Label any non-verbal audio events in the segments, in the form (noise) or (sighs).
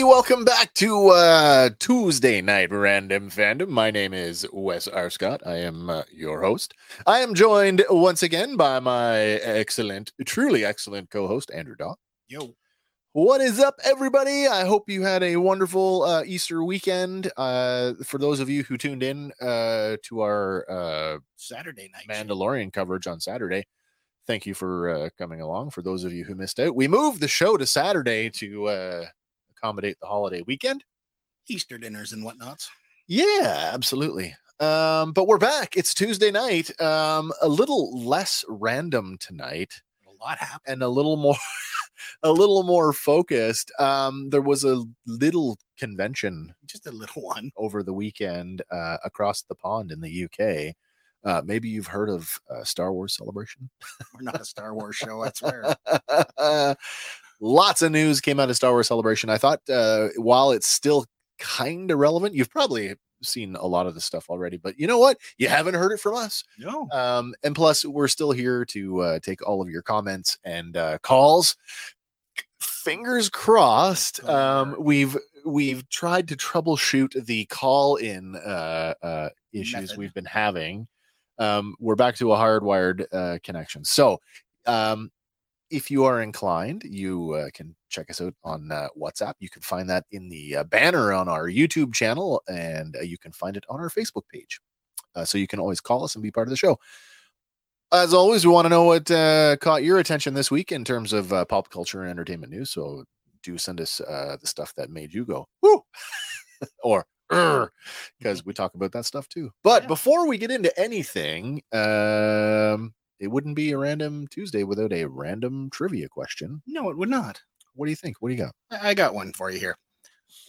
everybody. Welcome back to uh, Tuesday Night Random Fandom. My name is Wes R. Scott. I am uh, your host. I am joined once again by my excellent, truly excellent co host, Andrew Daw. Yo, What is up, everybody? I hope you had a wonderful uh, Easter weekend. Uh, for those of you who tuned in uh, to our uh, Saturday night. show. Mandalorian coverage on Saturday. Thank you for uh, coming along. For those of you who missed out, we moved the show to Saturday to uh, accommodate the holiday weekend. Easter dinners and whatnots. Yeah, absolutely. Um, but we're back. It's Tuesday night. Um, a little less random tonight A lot happened. and a little more (laughs) a little more focused. Um, there was a little convention Just a little one. over the weekend uh, across the pond in the UK. Uh, maybe you've heard of uh, Star Wars Celebration. We're not a Star Wars show. I swear. (laughs) (laughs) Lots of news came out of Star Wars Celebration. I thought uh, while it's still kind of relevant, you've probably seen a lot of this stuff already, but you know what? You haven't heard it from us. No. Um, and plus, we're still here to uh, take all of your comments and uh, calls. Fingers crossed. Um, we've we've tried to troubleshoot the call in uh, uh, issues Method. we've been having. Um, we're back to a hardwired uh, connection. So, um, if you are inclined, you uh, can check us out on uh, WhatsApp. You can find that in the uh, banner on our YouTube channel, and uh, you can find it on our Facebook page. Uh, so you can always call us and be part of the show. As always, we want to know what uh, caught your attention this week in terms of uh, pop culture and entertainment news. So do send us uh, the stuff that made you go whoo, (laughs) or because we talk about that stuff too. But Yeah. before we get into anything, um, it wouldn't be a random Tuesday without a random trivia question. No, it would not. What do you think? What do you got? I got one for you here.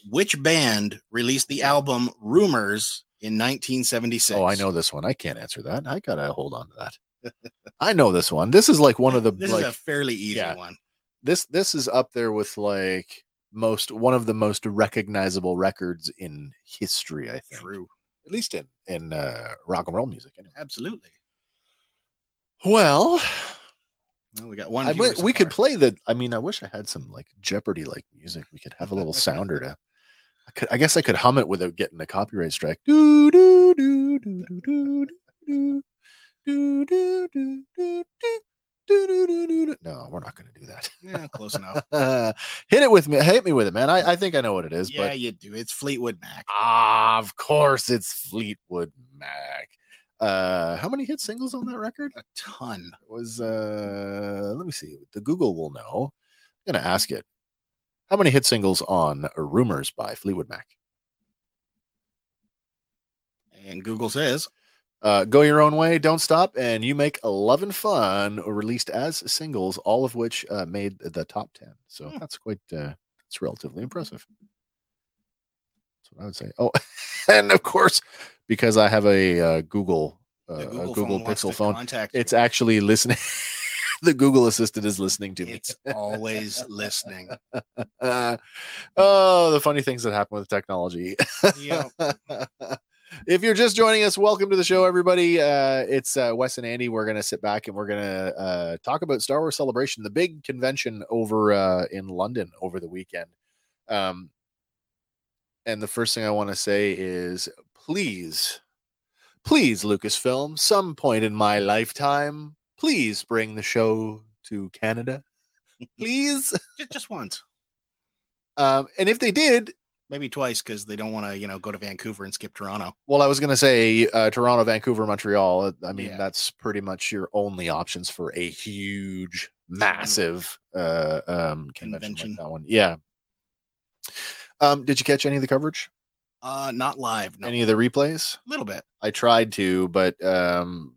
Which band released the album Rumors in 1976? Oh, I know this one. I can't answer that. I gotta hold on to that. I know this one. This is like one of the (laughs) This like is a fairly easy yeah. one. this this is up there with like most one of the most recognizable records in history i think True. at least in in uh rock and roll music anyway. Absolutely. Well Well, we got one. So we could play the i mean i wish i had some like jeopardy like music we could have a little sounder to I, could, I guess i could hum it without getting a copyright strike do do do do do do do do do do do do do do do do do no we're not going to do that Yeah, close enough. hit it with me hit me with it man i, I think i know what it is yeah, but you do. It's Fleetwood Mac. Ah, of course, it's Fleetwood Mac. Uh, how many hit singles on that record? A ton. It was uh, let me see. The Google will know. I'm gonna ask it. How many hit singles on "Rumors" by Fleetwood Mac? And Google says Uh, "Go Your Own Way," "Don't Stop," and "You Make Loving Fun" released as singles, all of which uh, made the top ten. So Hmm. that's quite uh, that's relatively impressive. That's what I would say. Oh, (laughs) and of course, because I have a uh, Google uh, the a Google, Google phone Pixel phone, it's actually listening. (laughs) the Google Assistant is listening to me. It's (laughs) always listening. Uh, (laughs) oh, the funny things that happen with technology. Yep. if you're just joining us, welcome to the show, everybody. Uh, it's uh, Wes and Andy. We're going to sit back and we're going to uh, talk about Star Wars Celebration, the big convention over uh, in London over the weekend. Um, and the first thing I want to say is please, please, Lucasfilm, some point in my lifetime, please bring the show to Canada. Please. (laughs) just, just once, Um, and if they did, maybe twice, because they don't want to, you know, go to Vancouver and skip Toronto. well, I was going to say uh, Toronto, Vancouver, Montreal. uh, I mean, Yeah. that's pretty much your only options for a huge, massive uh, um, convention, Convention. like that one. Yeah. Um, did you catch any of the coverage? Uh, not live. No, Any of the replays? a little bit. I tried to, but um,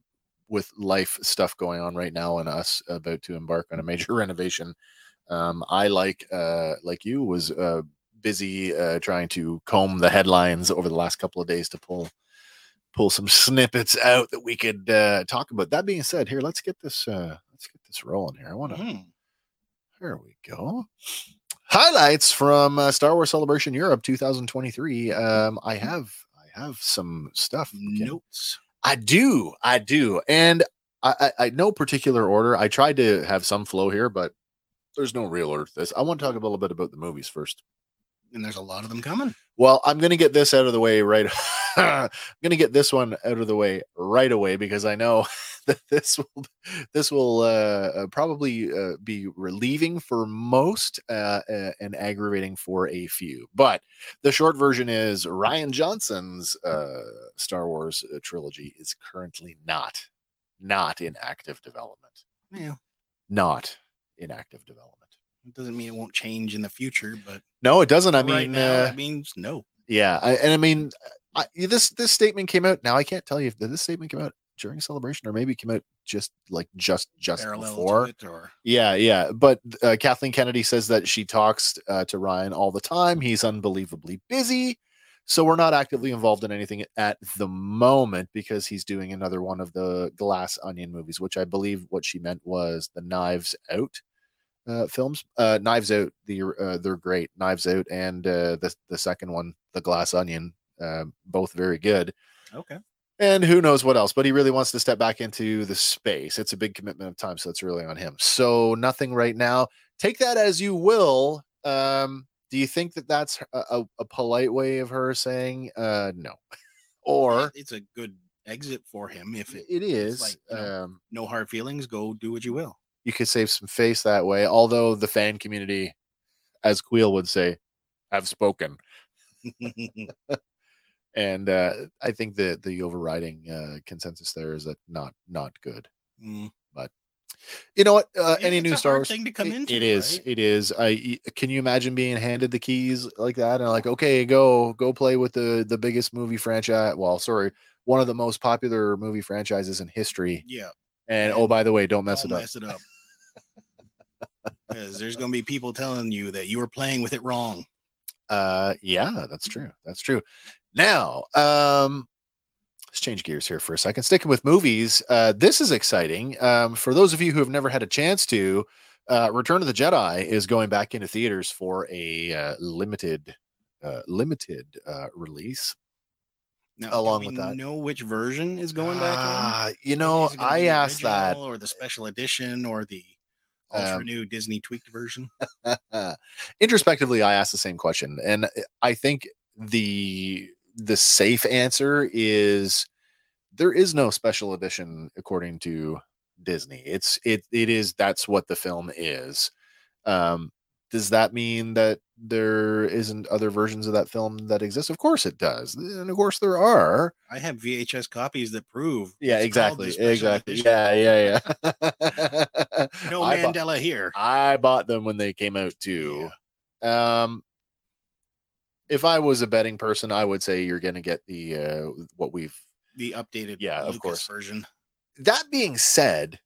with life stuff going on right now and us about to embark on a major (laughs) renovation, um, I like uh, like you was uh, busy uh, trying to comb the headlines over the last couple of days to pull pull some snippets out that we could uh, talk about. That being said, here let's get this uh, let's get this rolling here. I want to. Mhm. There we go. Highlights from uh, Star Wars Celebration Europe 2023. Um, I have I have some stuff. can- Notes. I do, I do, and I, I, I no particular order. I tried to have some flow here, but there's no real order to this. I want to talk a little bit about the movies first. And there's a lot of them coming. Well, I'm going to get this out of the way right. (laughs) I'm going to get this one out of the way right away because I know (laughs) (laughs) that this will this will uh, uh, probably uh, be relieving for most uh, uh, and aggravating for a few. But the short version is Rian Johnson's uh, Star Wars trilogy is currently not not in active development. Yeah. Not in active development. It doesn't mean it won't change in the future, but No, it doesn't. I right mean, now, that means no. Yeah, I, and I mean, I, this this statement came out. Now I can't tell you if this statement came out during celebration or maybe came out just like just just Parallel before. or Yeah, yeah. But uh, Kathleen Kennedy says that she talks uh, to Ryan all the time. He's unbelievably busy. So we're not actively involved in anything at the moment because he's doing another one of the Glass Onion movies, which I believe what she meant was the Knives Out uh, films. Uh, Knives Out, the uh, they're great. Knives Out and uh, the the second one, the Glass Onion, both very good okay. And who knows what else but he really wants to step back into the space. It's a big commitment of time so it's really on him. So nothing right now. Take that as you will. Um do you think that that's a, a, a polite way of her saying uh no? (laughs) Or it's a good exit for him. If it, it is like, you know, um no hard feelings, go do what you will. you could save some face that way although the fan community as Kuiil would say have spoken (laughs) and uh i think the the overriding uh consensus there is that not not good Mm. You know what? Uh, Yeah, any new Star Wars thing to come it- into, It is. right? It is. I can you imagine being handed the keys like that and like, okay, go go play with the the biggest movie franchise. Well, sorry, one of the most popular movie franchises in history. Yeah. And And oh, by the way, don't mess don't it up. mess it up. (laughs) Because there's going to be people telling you that you were playing with it wrong. Uh, yeah, that's true. That's true. Now, um, let's change gears here for a second. Sticking with movies, uh, this is exciting. Um, for those of you who have never had a chance to, uh, Return of the Jedi is going back into theaters for a uh, limited, uh, limited uh, release. Now, do Along with that. know which version is going back? Ah, you know, is it gonna I asked that. or the special edition or the ultra Um, new Disney tweaked version. (laughs) introspectively i asked the same question and i think the the safe answer is there is no special edition according to disney it's it it is that's what the film is um does that mean that there isn't other versions of that film that exist of course it does and of course there are I have VHS copies that prove. yeah it's called the exactly exactly edition. yeah yeah yeah (laughs) No I bought- Mandela here. I bought them when they came out too. Um, if I was a betting person, I would say you're going to get the uh, what we've. The updated Yeah, of course. version. That being said,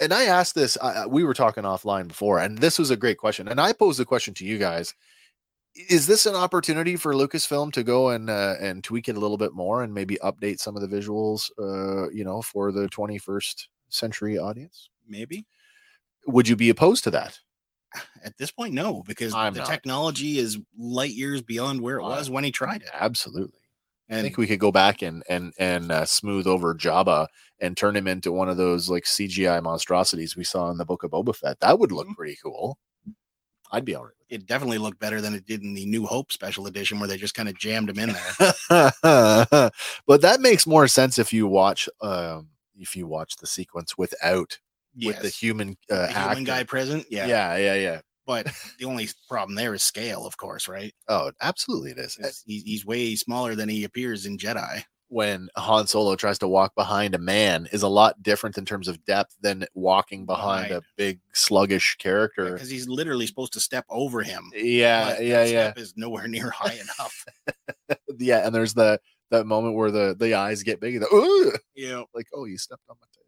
and I asked this, I, we were talking offline before, and this was a great question, and I posed the question to you guys: Is this an opportunity for Lucasfilm to go and uh, and tweak it a little bit more, and maybe update some of the visuals, uh, you know, for the 21st century audience? Maybe. Would you be opposed to that? (sighs) At this point, no, because I'm the not. technology is light years beyond where it was when he tried it. Absolutely. I think we could go back and and and uh, smooth over Jabba and turn him into one of those like CGI monstrosities we saw in the Book of Boba Fett. That would look Mhm. pretty cool. I'd be all right. it definitely looked better than it did in the New Hope special edition, where they just kind of jammed him in there. (laughs) but that makes more sense if you watch um if you watch the sequence without with the human uh, The human guy present. Yeah. Yeah, yeah, yeah. But (laughs) the only problem there is scale, of course, right? Oh, absolutely it is. Eh, he's, he's way smaller than he appears in Jedi. When Han Solo tries to walk behind a man is a lot different in terms of depth than walking behind a big sluggish character. Because he's literally supposed to step over him. Yeah, yeah, yeah. Step is nowhere near high enough. (laughs) yeah, and there's the that moment where the the eyes get big. The, "Ugh!" yeah. like, oh, you stepped on my tail.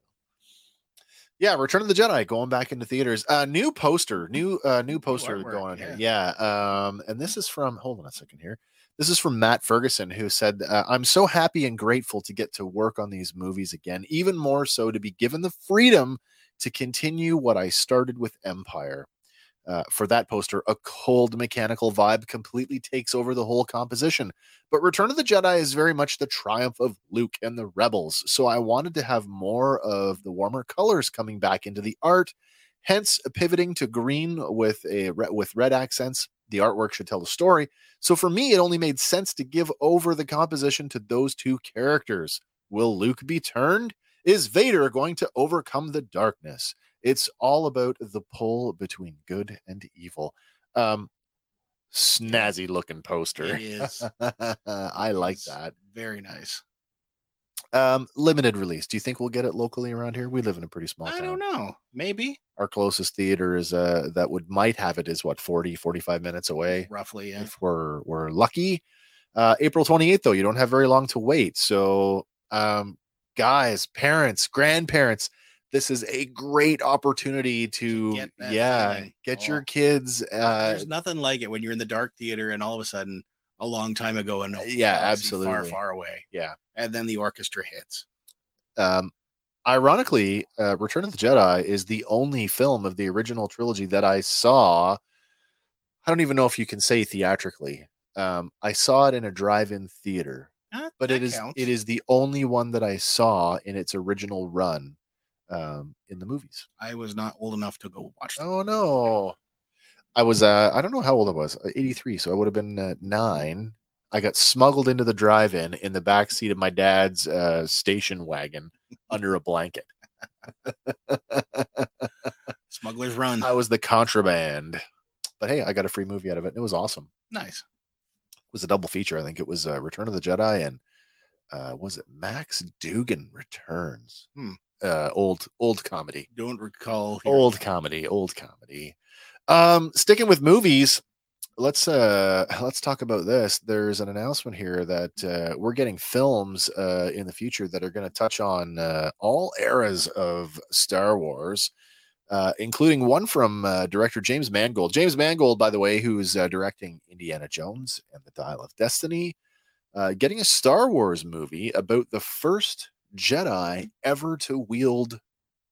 Yeah, Return of the Jedi going back into theaters. Uh new poster, new uh new poster artwork, going on here. Yeah. Um, and this is from hold on a second here. This is from Matt Ferguson, who said, uh, I'm so happy and grateful to get to work on these movies again, even more so to be given the freedom to continue what I started with Empire. Uh, for that poster, a cold mechanical vibe completely takes over the whole composition. But Return of the Jedi is very much the triumph of Luke and the rebels. So I wanted to have more of the warmer colors coming back into the art, hence pivoting to green with a with red accents The artwork should tell the story. So for me, it only made sense to give over the composition to those two characters. Will Luke be turned? Is Vader going to overcome the darkness? It's all about the pull between good and evil. Um, snazzy looking poster. It is. (laughs) I like that. Very nice. Um, limited release. Do you think we'll get it locally around here? We live in a pretty small I town. don't know. Maybe Our closest theater is uh that would might have it is what 40 45 minutes away roughly. Yeah. if we're we're lucky. Uh April 28th though, you don't have very long to wait. So um guys, parents, grandparents, this is a great opportunity to get yeah, feeling. get your Oh. kids uh There's nothing like it when you're in the dark theater and all of a sudden a long time ago and Yeah, absolutely. far away. Yeah. And then the orchestra hits. um ironically uh return of the jedi is the only film of the original trilogy that i saw i don't even know if you can say theatrically um i saw it in a drive-in theater Uh, but it is counts. it is the only one that i saw in its original run um in the movies I was not old enough to go watch them. oh no i was uh i don't know how old i was uh, 83 so i would have been uh, nine i got smuggled into the drive-in in the back seat of my dad's uh station wagon (laughs) under a blanket (laughs) Smuggler's Run. I was the contraband. But hey, I got a free movie out of it. and It was awesome. nice. It was a double feature. I think it was uh, Return of the Jedi and uh, was it Max Dugan Returns? Hmm. Uh, old old comedy, Don't recall. hearing old comedy, old comedy. Um, sticking with movies, let's uh (laughs) let's talk about this. There's an announcement here that uh, we're getting films uh, in the future that are going to touch on uh, all eras of Star Wars uh, including one from uh, director James Mangold. James Mangold, by the way, who's uh, directing Indiana Jones and the Dial of Destiny, uh, getting a Star Wars movie about the first Jedi ever to wield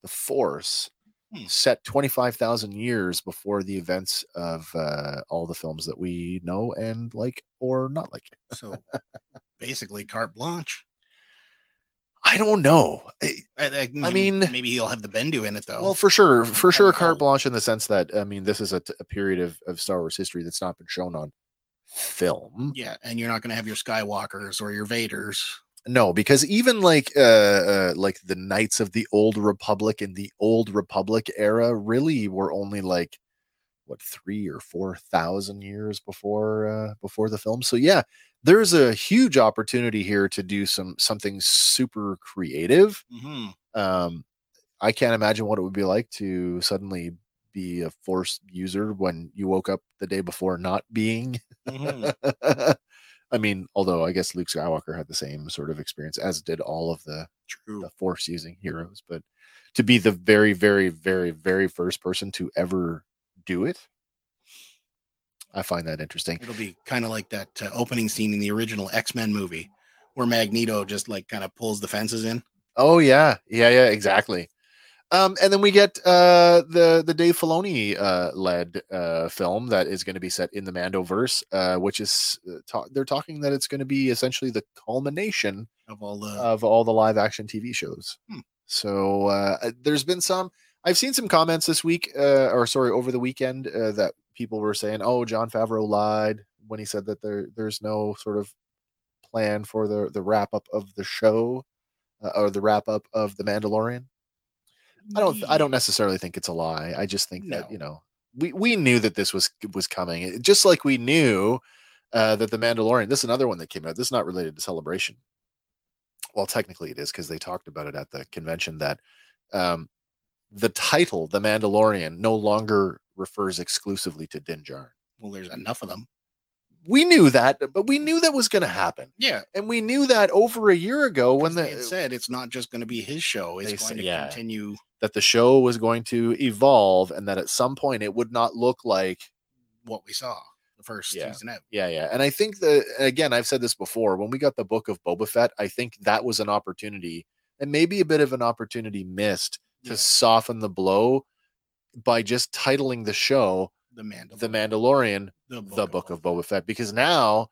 the Force, Hmm. set 25,000 years before the events of uh, all the films that we know and like or not like. So (laughs) basically, carte blanche. I don't know. I- I, I, mean- maybe he'll have the Bendu in it though. Well, for sure, for sure, carte blanche in the sense that I mean, this is a, t- a period of, of Star Wars history that's not been shown on film. yeah, and you're not going to have your Skywalkers or your Vaders. No, because even like uh, uh like the Knights of the Old Republic in the Old Republic era really were only like what three or four thousand years before uh before the film. So yeah, there's a huge opportunity here to do some something super creative. hmm um i can't imagine what it would be like to suddenly be a force user when you woke up the day before not being hmm (laughs) (laughs) i mean although i guess luke skywalker had the same sort of experience as did all of the, True. the force using heroes but to be the very very very very first person to ever do it i find that interesting It'll be kind of like that uh, opening scene in the original X Men movie, where Magneto just like kind of pulls the fences in. Oh yeah, yeah, yeah, exactly. Um, and then we get uh, the the Dave Filoni uh, led uh, film that is going to be set in the Mandoverse, uh, which is uh, ta- they're talking that it's going to be essentially the culmination Of all the of all the live action TV shows. Hmm. So uh, there's been some. I've seen some comments this week, uh, or sorry, over the weekend, uh, that people were saying, "Oh, Jon Favreau lied when he said that there there's no sort of plan for the the wrap up of the show uh, or the wrap up of the Mandalorian." I don't. I don't necessarily think it's a lie. I just think that you know we we knew that this was was coming, It- just like we knew uh, that the Mandalorian. This is another one that came out. This is not related to Celebration. Well, technically it is because they talked about it at the convention that um, the title, The Mandalorian, no longer refers exclusively to Din Djarin. Well, there's enough of them. We knew that, but we knew that was going to happen, Yeah. and we knew that over a year ago when the they said it's not just going to be his show; it's going said- to yeah. continue. that the show was going to evolve, and that at some point it would not look like What we saw the first Yeah. season out. Yeah, yeah. And I think that again, I've said this before. When we got the book of Boba Fett, I think that was an opportunity, and maybe a bit of an opportunity missed to Yeah. soften the blow by just titling the show The Mandalorian. "The Mandalorian: the The Book of Boba Fett," because now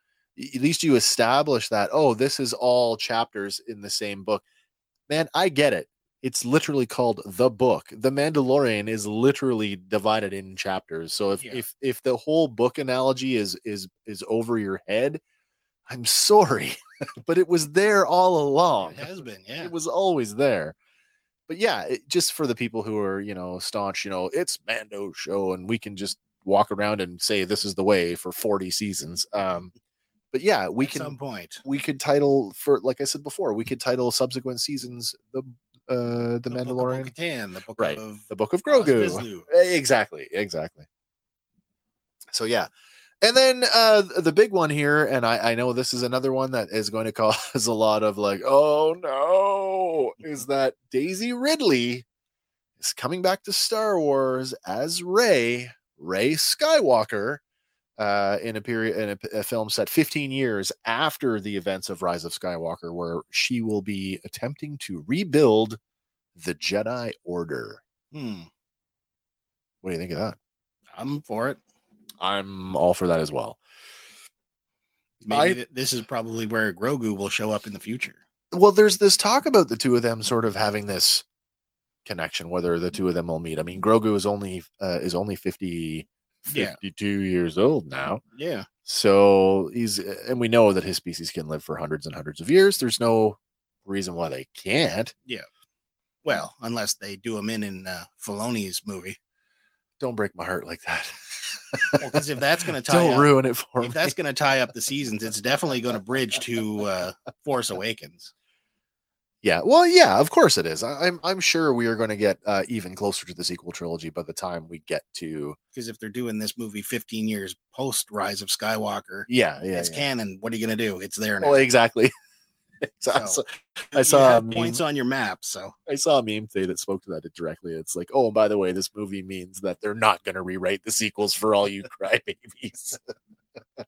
at least you establish that oh, this is all chapters in the same book. Man, I get it. it's literally called the book. The Mandalorian is literally divided in chapters. So if Yeah. if if the whole book analogy is is is over your head, I'm sorry, (laughs) but it was there all along. It has been, yeah. It was always there. But yeah, it, just for the people who are, you know, staunch, you know, it's Mando show and we can just walk around and say this is the way for 40 seasons. Um but yeah, we At can some point. we could title for like I said before, we could title subsequent seasons the uh the, Book of Mandalorian, Bo-Katan, the book Right. of the Book of Grogu. Exactly, exactly. So yeah. And then uh the big one here, and I, I know this is another one that is going to (laughs) cause a lot of like, oh no, is (laughs) that Daisy Ridley is coming back to Star Wars as Rey, Rey Skywalker, uh, in a period in a, a film set 15 years after the events of Rise of Skywalker, where she will be attempting to rebuild the Jedi Order. Hmm. What do you think of that? I'm for it. I'm all for that as well. Maybe I- this is probably where Grogu will show up in the future. Well, there's this talk about the two of them sort of having this connection, whether the two of them will meet. I mean, Grogu is only uh, is only 50, Yeah. 52 years old now. Yeah. So he's and we know that his species can live for hundreds and hundreds of years. There's no reason why they can't. Yeah. Well, unless they do him in in uh, Filoni's movie. Don't break my heart like that. Because if that's going (laughs) to tie Don't up, ruin it for if me. that's going to tie up the seasons, it's definitely going to bridge to uh, Force Awakens. Yeah, well, yeah, of course it is. I, I'm I'm sure we are going to get uh, even closer to the sequel trilogy by the time we get to Because if they're doing this movie 15 years post Rise of Skywalker, yeah, yeah. it's yeah. canon. What are you going to do? It's there now. Well, exactly. Exactly. (laughs) So, I saw a meme. points on your map. So I saw a meme today that spoke to that directly. It's like, oh, by the way, this movie means that they're not going to rewrite the sequels for all you crybabies. (laughs) it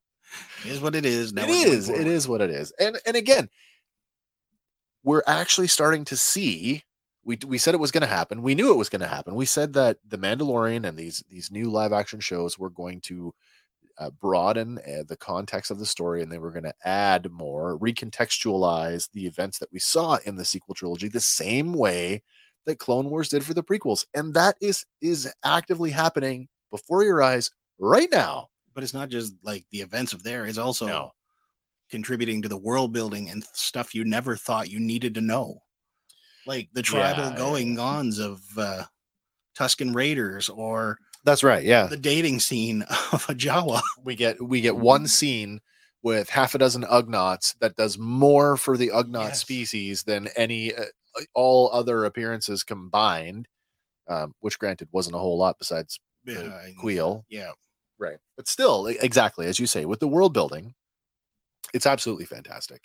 is what it is. Now it is. It is what it is. And and again, we're actually starting to see. We we said it was going to happen. We knew it was going to happen. We said that the Mandalorian and these these new live action shows were going to uh, broaden uh, the context of the story, and they were going to add more, recontextualize the events that we saw in the sequel trilogy, the same way that Clone Wars did for the prequels, and that is is actively happening before your eyes right now. But it's not just like the events of there. It's also No. Contributing to the world building and stuff you never thought you needed to know. Like the tribal Yeah, yeah, going ons of uh, Tusken Raiders or That's right. Yeah. the dating scene (laughs) of a Jawa. we get we get one scene with half a dozen Ugnaughts that does more for the Ugnaught Yes. species than any uh, all other appearances combined. Um, which granted wasn't a whole lot besides Kuiil, Yeah. right? But still, exactly as you say, with the world building, it's absolutely fantastic.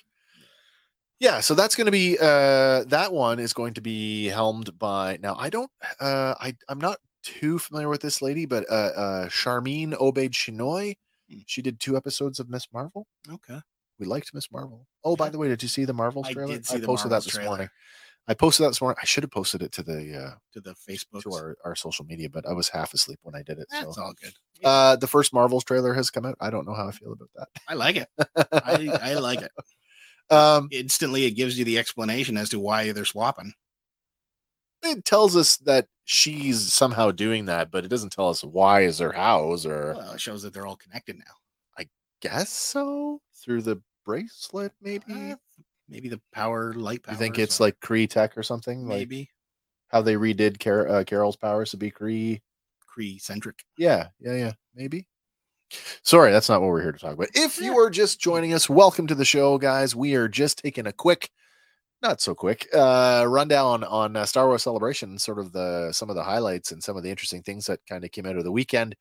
Yeah, so that's going to be uh that one is going to be helmed by now. I don't uh I I'm not too familiar with this lady, but uh uh Sharmeen Obaid Chinoy. Hmm. She did two episodes of Miss Marvel. Okay. We liked Miss Marvel. Oh, by the way, did you see the Marvels I trailer? did see I posted that this trailer. morning. I posted that this morning. I should have posted it to the uh To the Facebook. to our, our social media, but I was half asleep when I did it. That's So all good. Uh the first Marvels trailer has come out. I don't know how I feel about that. I like it. (laughs) I, I like it. um Instantly, it gives you the explanation as to why they're swapping. it tells us that she's somehow doing that, but it doesn't tell us why is or hows or Well, it shows that they're all connected now. I guess so through the bracelet, maybe. Uh, maybe the power, light power. you think it's like Kree tech or something? Like maybe how they redid Car- uh, Carol's powers to be Kree? Centric. Yeah, yeah, yeah, maybe. Sorry, that's not what we're here to talk about. If you are just joining us, welcome to the show, guys. We are just taking a quick, not so quick, uh, rundown on uh, Star Wars Celebration, sort of the some of the highlights and some of the interesting things that kind of came out of the weekend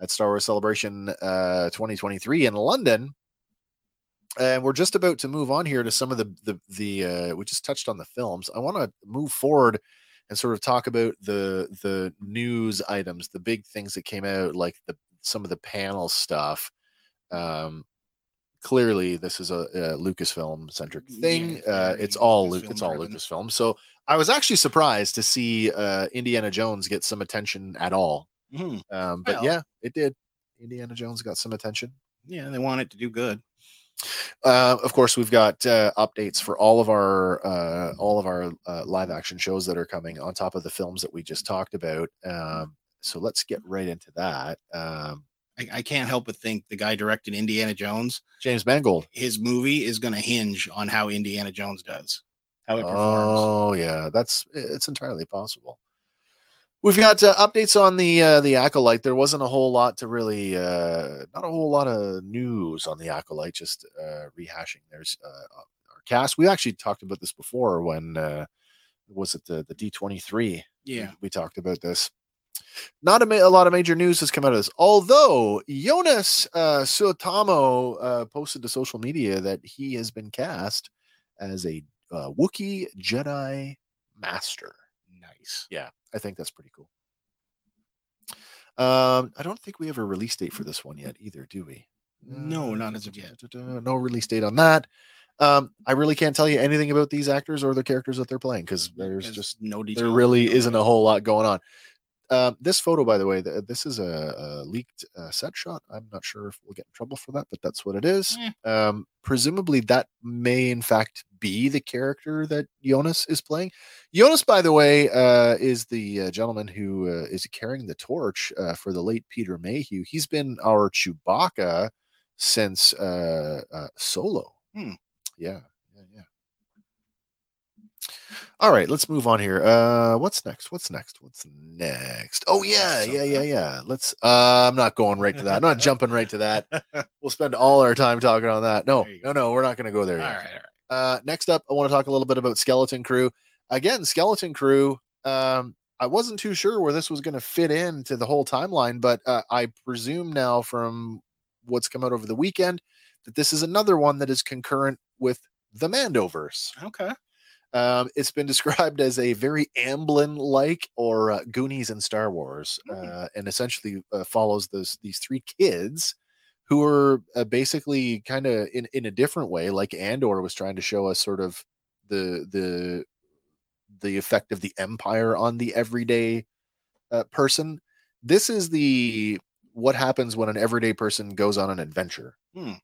at Star Wars Celebration uh, 2023 in London. And we're just about to move on here to some of the the the uh, we just touched on the films. I want to move forward and sort of talk about the the news items, the big things that came out, like the some of the panel stuff. Um, clearly, this is a, a Lucasfilm centric thing. Yeah, uh, it's all. Lucasfilm It's all driven. Lucasfilm. So I was actually surprised to see uh, Indiana Jones get some attention at all. Mhm. Um, but Well- yeah, it did. Indiana Jones got some attention. Yeah, they want it to do good. Uh, of course, we've got uh, updates for all of our uh, all of our uh, live action shows that are coming on top of the films that we just talked about. Um, so let's get right into that. Um, I, I can't help but think the guy directed Indiana Jones, James Mangold. his movie is going to hinge on how Indiana Jones does, how it performs. Oh yeah, that's it's entirely possible. We've got uh, updates on the uh, the acolyte. There wasn't a whole lot to really, uh, not a whole lot of news on the acolyte. Just uh, rehashing. There's uh, our cast. We actually talked about this before when uh, was it the the D twenty three? Yeah. we talked about this. Not a, ma- a lot of major news has come out of this. Although Jonas uh, Suotamo uh, posted to social media that he has been cast as a uh, Wookiee Jedi Master. Nice. Yeah, I think that's pretty cool. Um, I don't think we have a release date for this one yet either, do we? No, not as of yet. No release date on that. Um, I really can't tell you anything about these actors or the characters that they're playing because there's There's just no there really isn't a whole lot going on. Um, this photo, by the way, th- this is a, a leaked uh, set shot. I'm not sure if we'll get in trouble for that, but that's what it is. Eh. Um, presumably, that may in fact be the character that Jonas is playing. Jonas, by the way, uh, is the uh, gentleman who uh, is carrying the torch uh, for the late Peter Mayhew. He's been our Chewbacca since uh, uh, Solo. Yeah, yeah. All right, let's move on here. Uh what's next? What's next? What's next? Oh yeah, yeah, yeah, yeah. Let's uh I'm not going right to that. I'm not (laughs) jumping right to that. We'll spend all our time talking on that. No, no, no, we're not gonna go there All yet. right, all right. Uh next up, I want to talk a little bit about Skeleton Crew. Again, Skeleton Crew. Um, I wasn't too sure where this was gonna fit into the whole timeline, but uh, I presume now from what's come out over the weekend that this is another one that is concurrent with the Mandoverse. Okay. Um, it's been described as a very Amblin like or uh, Goonies in Star Wars, Mm. uh, and essentially uh, follows those these three kids who are uh, basically kind of in in a different way, like Andor was trying to show us sort of the the the effect of the Empire on the everyday uh, person. This is the what happens when an everyday person goes on an adventure. Hmm.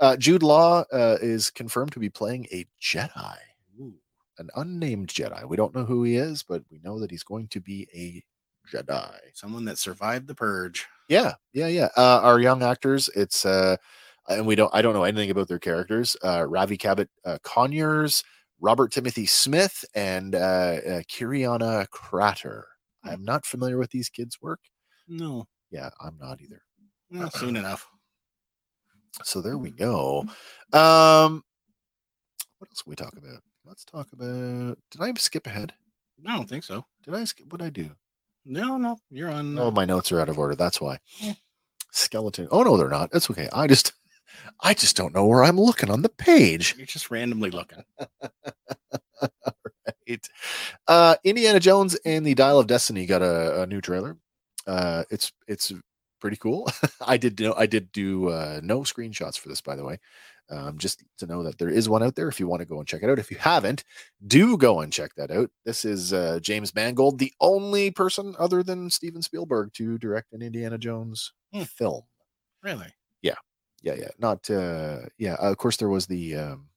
Uh, Jude Law uh, is confirmed to be playing a Jedi. An unnamed Jedi. We don't know who he is, but we know that he's going to be a Jedi. Someone that survived the purge. Yeah, yeah, yeah. Uh, our young actors, it's uh, and we don't. I don't know anything about their characters. Uh, Ravi Cabot uh, Conyers, Robert Timothy Smith, and uh, uh, Kyriana Kratter. I'm not familiar with these kids' work. No. Yeah, I'm not either. Well, soon (clears throat) enough. So there we go. Um, what else can we talk about? Let's talk about. Did I skip ahead? I don't think so. Did I skip? What I do? No, no. You're on. Oh, uh, my notes are out of order. That's why. Yeah. Skeleton. Oh no, they're not. That's okay. I just, I just don't know where I'm looking on the page. You're just randomly looking. (laughs) Right. Uh, Indiana Jones and the Dial of Destiny got a, a new trailer. Uh, it's it's pretty cool. (laughs) I did know I did do uh, no screenshots for this, by the way. Um, just to know that there is one out there if you want to go and check it out. If you haven't, do go and check that out. This is uh, James Mangold, the only person other than Steven Spielberg to direct an Indiana Jones Hmm. film. Really? yeah yeah yeah. not uh yeah of course there was the um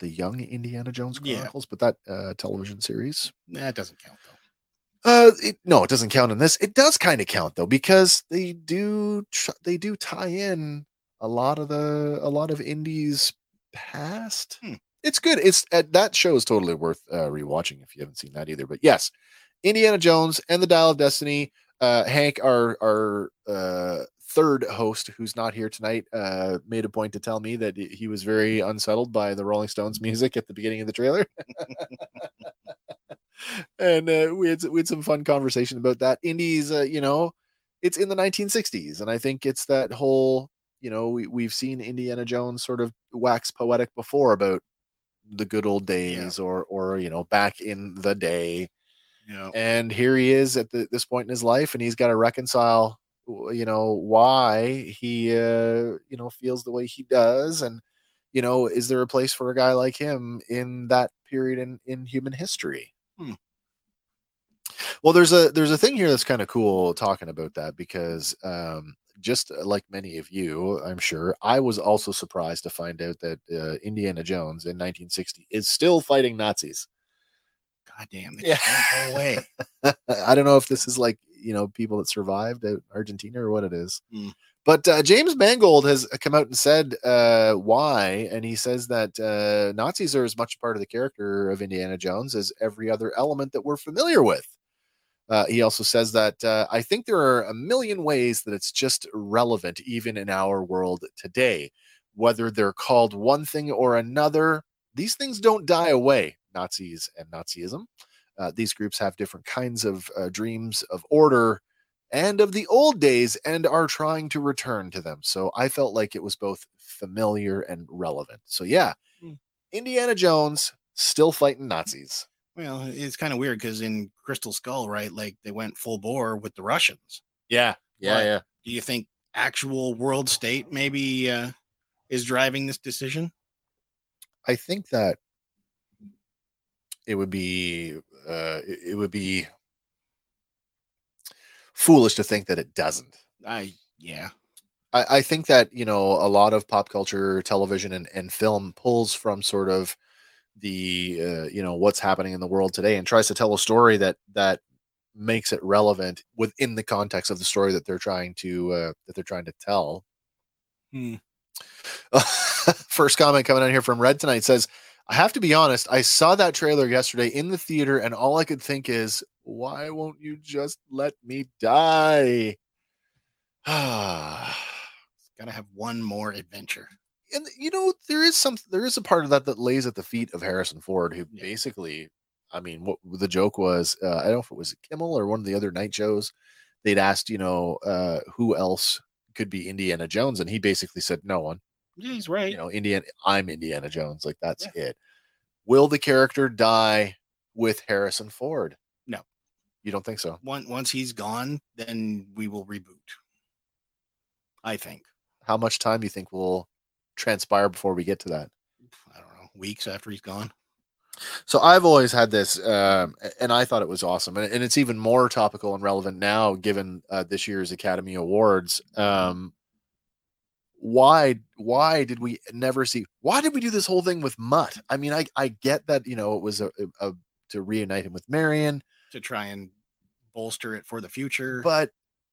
the young indiana jones Yeah. chronicles but that uh television series That doesn't count though. uh it, no it doesn't count in this it does kind of count though because they do tr- they do tie in a lot of the a lot of indies past. Hmm. it's good. It's uh, that show is totally worth uh rewatching if you haven't seen that either. But yes indiana jones and the dial of destiny uh hank our our uh third host who's not here tonight uh made a point to tell me that he was very unsettled by the rolling stones music at the beginning of the trailer. (laughs) And uh, we had we had some fun conversation about that. Indies uh, you know it's in the 1960s and i think it's that whole you know we, we've seen indiana jones sort of wax poetic before about the good old days or or you know back in the day Yeah. and here he is at the, this point in his life and he's got to reconcile you know why he uh you know feels the way he does and you know is there a place for a guy like him in that period in in human history Hmm. well there's a there's a thing here that's kind of cool talking about that because um just uh, like many of you, I'm sure, I was also surprised to find out that uh, Indiana Jones in 1960 is still fighting Nazis. God damn, they Yeah. yeah. go away. (laughs) I don't know if this is like you know people that survived out in Argentina or what it is. Hmm. But uh, James Mangold has come out and said uh, why, and he says that uh, Nazis are as much part of the character of Indiana Jones as every other element that we're familiar with. Uh, he also says that uh, I think there are a million ways that it's just relevant, even in our world today. Whether they're called one thing or another, these things don't die away. Nazis and Nazism. Uh, these groups have different kinds of uh, dreams of order and of the old days and are trying to return to them. So I felt like it was both familiar and relevant. So yeah, Hmm. Indiana Jones still fighting Nazis. Well, it's kind of weird because in Crystal Skull, right, like they went full bore with the Russians. Yeah, yeah, Right. yeah. Do you think actual world state maybe uh, is driving this decision? I think that it would be uh, it, it would be foolish to think that it doesn't. I yeah. I, I think that you know a lot of pop culture, television, and, and film pulls from sort of the uh, you know what's happening in the world today and tries to tell a story that that makes it relevant within the context of the story that they're trying to uh, that they're trying to tell. Hmm. (laughs) First comment coming in here from Red tonight says, "I have to be honest. I saw that trailer yesterday in the theater, and all I could think is, why won't you just let me die?" (sighs) Ah, Got to have one more adventure. And you know there is some there is a part of that that lays at the feet of Harrison Ford, who Yeah. basically, I mean, what the joke was, uh, I don't know if it was Kimmel or one of the other night shows, they'd asked, you know, uh, who else could be Indiana Jones, and he basically said, no one. Yeah, he's right. You know, Indiana, I'm Indiana Jones, like that's it. Will the character die with Harrison Ford? No. you don't think so? Once once he's gone, then we will reboot. I think. How much time do you think will transpire before we get to that? I don't know. Weeks after he's gone. So I've always had this, um, and I thought it was awesome, and, and it's even more topical and relevant now, given uh, this year's Academy Awards. Um, why, why did we never see? Why did we do this whole thing with Mutt? I mean, I, I get that you know it was a, a, a to reunite him with Marion, to try and bolster it for the future. but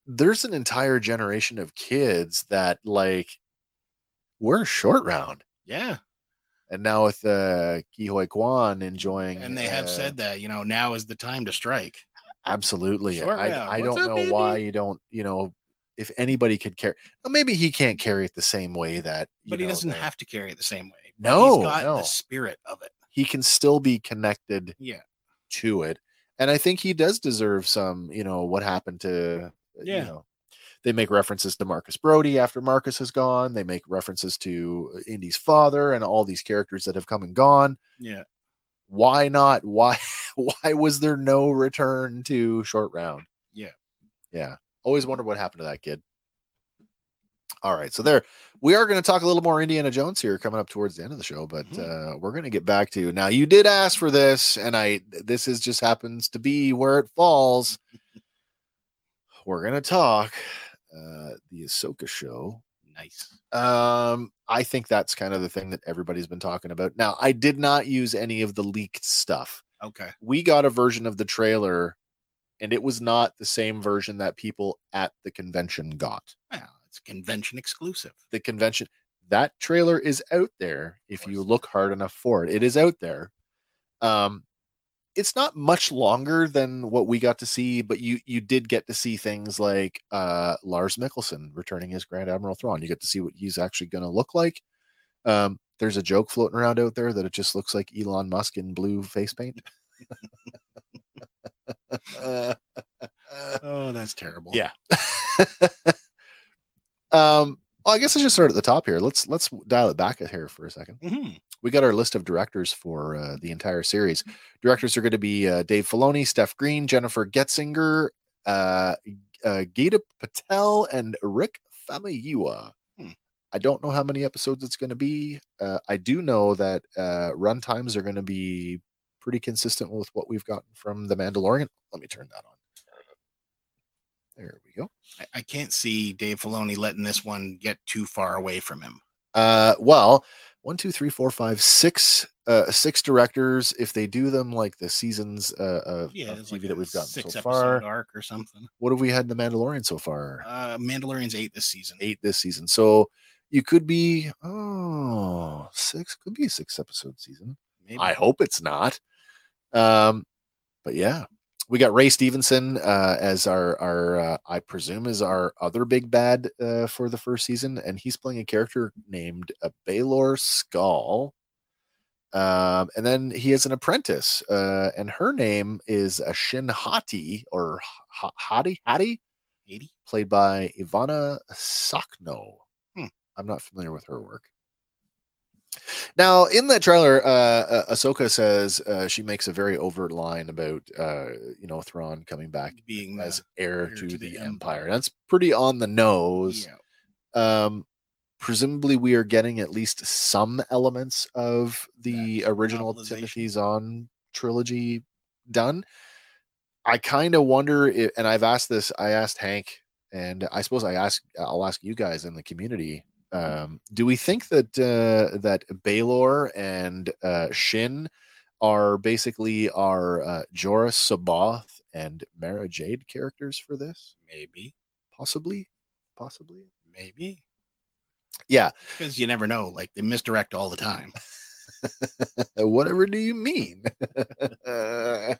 there's an entire generation of kids that like we're short round, yeah, and now with uh, Ke Huy Quan enjoying, and they have uh, said that you know now is the time to strike. Absolutely. Short I, round. I don't up, know why you don't, you know, if anybody could carry, well, maybe he can't carry it the same way that, But he know, doesn't the- have to carry it the same way. No, he's got no. the spirit of it. he can still be connected Yeah, to it. And I think he does deserve some, you know, what happened to, uh, Yeah. you know, they make references to Marcus Brody after Marcus has gone. They make references to Indy's father and all these characters that have come and gone. yeah. Why not? (laughs) Why, why was there no return to short round? Yeah. Yeah. Always wonder what happened to that kid. All right. So there we are going to talk a little more Indiana Jones here coming up towards the end of the show, but uh, we're going to get back to you. now. You did ask for this, and I this is just happens to be where it falls. (laughs) we're going to talk uh, the Ahsoka show. Nice. Um, I think that's kind of the thing that everybody's been talking about. Now, I did not use any of the leaked stuff Okay. we got a version of the trailer and it was not the same version that people at the convention got Well, it's convention exclusive. the convention that trailer is out there if you look hard enough for it it is out there um it's not much longer than what we got to see but you you did get to see things like uh lars Mikkelsen returning as grand admiral thrawn you get to see what he's actually going to look like um there's a joke floating around out there that it just looks like elon musk in blue face paint (laughs) Oh, that's terrible. yeah. (laughs) um, well, I guess I should start at the top here. Let's let's dial it back here for a second. Mhm. We got our list of directors for uh, the entire series. Directors are going to be uh, Dave Filoni, Steph Green, Jennifer Getzinger, uh, uh, Geeta Patel, and Rick Famuyiwa. Hmm. I don't know how many episodes it's going to be. Uh, I do know that uh, run times are going to be pretty consistent with what we've gotten from The Mandalorian. Let me turn that on. There we go. I, I can't see Dave Filoni letting this one get too far away from him. Uh, well, one, two, three, four, five, six, uh, six directors. If they do them like the seasons uh, of, Yeah, of TV like that we've gotten six so far, arc or something. what have we had in the Mandalorian so far? Uh, Mandalorian's eight this season. Eight this season. So you could be oh six could be a six episode season. Maybe. I hope it's not. Um, but yeah, we got Ray Stevenson uh, as our our uh, I presume is our other big bad uh, for the first season, and he's playing a character named uh, Baylan Skoll. Um, and then he has an apprentice, uh, and her name is uh, Shin Hati or H- Hati Hati, played by Ivana Sakno. Hmm. I'm not familiar with her work. Now, in that trailer, uh, uh, Ahsoka says uh, she makes a very overt line about, uh, you know, Thrawn coming back being as heir, heir to, to the, the Empire. Empire. That's pretty on the nose. yeah. Um, presumably, we are getting at least some elements of the original. Timothy Zahn trilogy done. I kind of wonder, if, and I've asked this. I asked Hank, and I suppose I ask. I'll ask you guys in the community. Um, do we think that uh, that Baylan and uh, Shin are basically our uh, Joruus C'baoth and Mara Jade characters for this? Maybe. Possibly, possibly. Maybe. Yeah. Because you never know. Like they misdirect all the time. (laughs) Whatever do you mean? (laughs)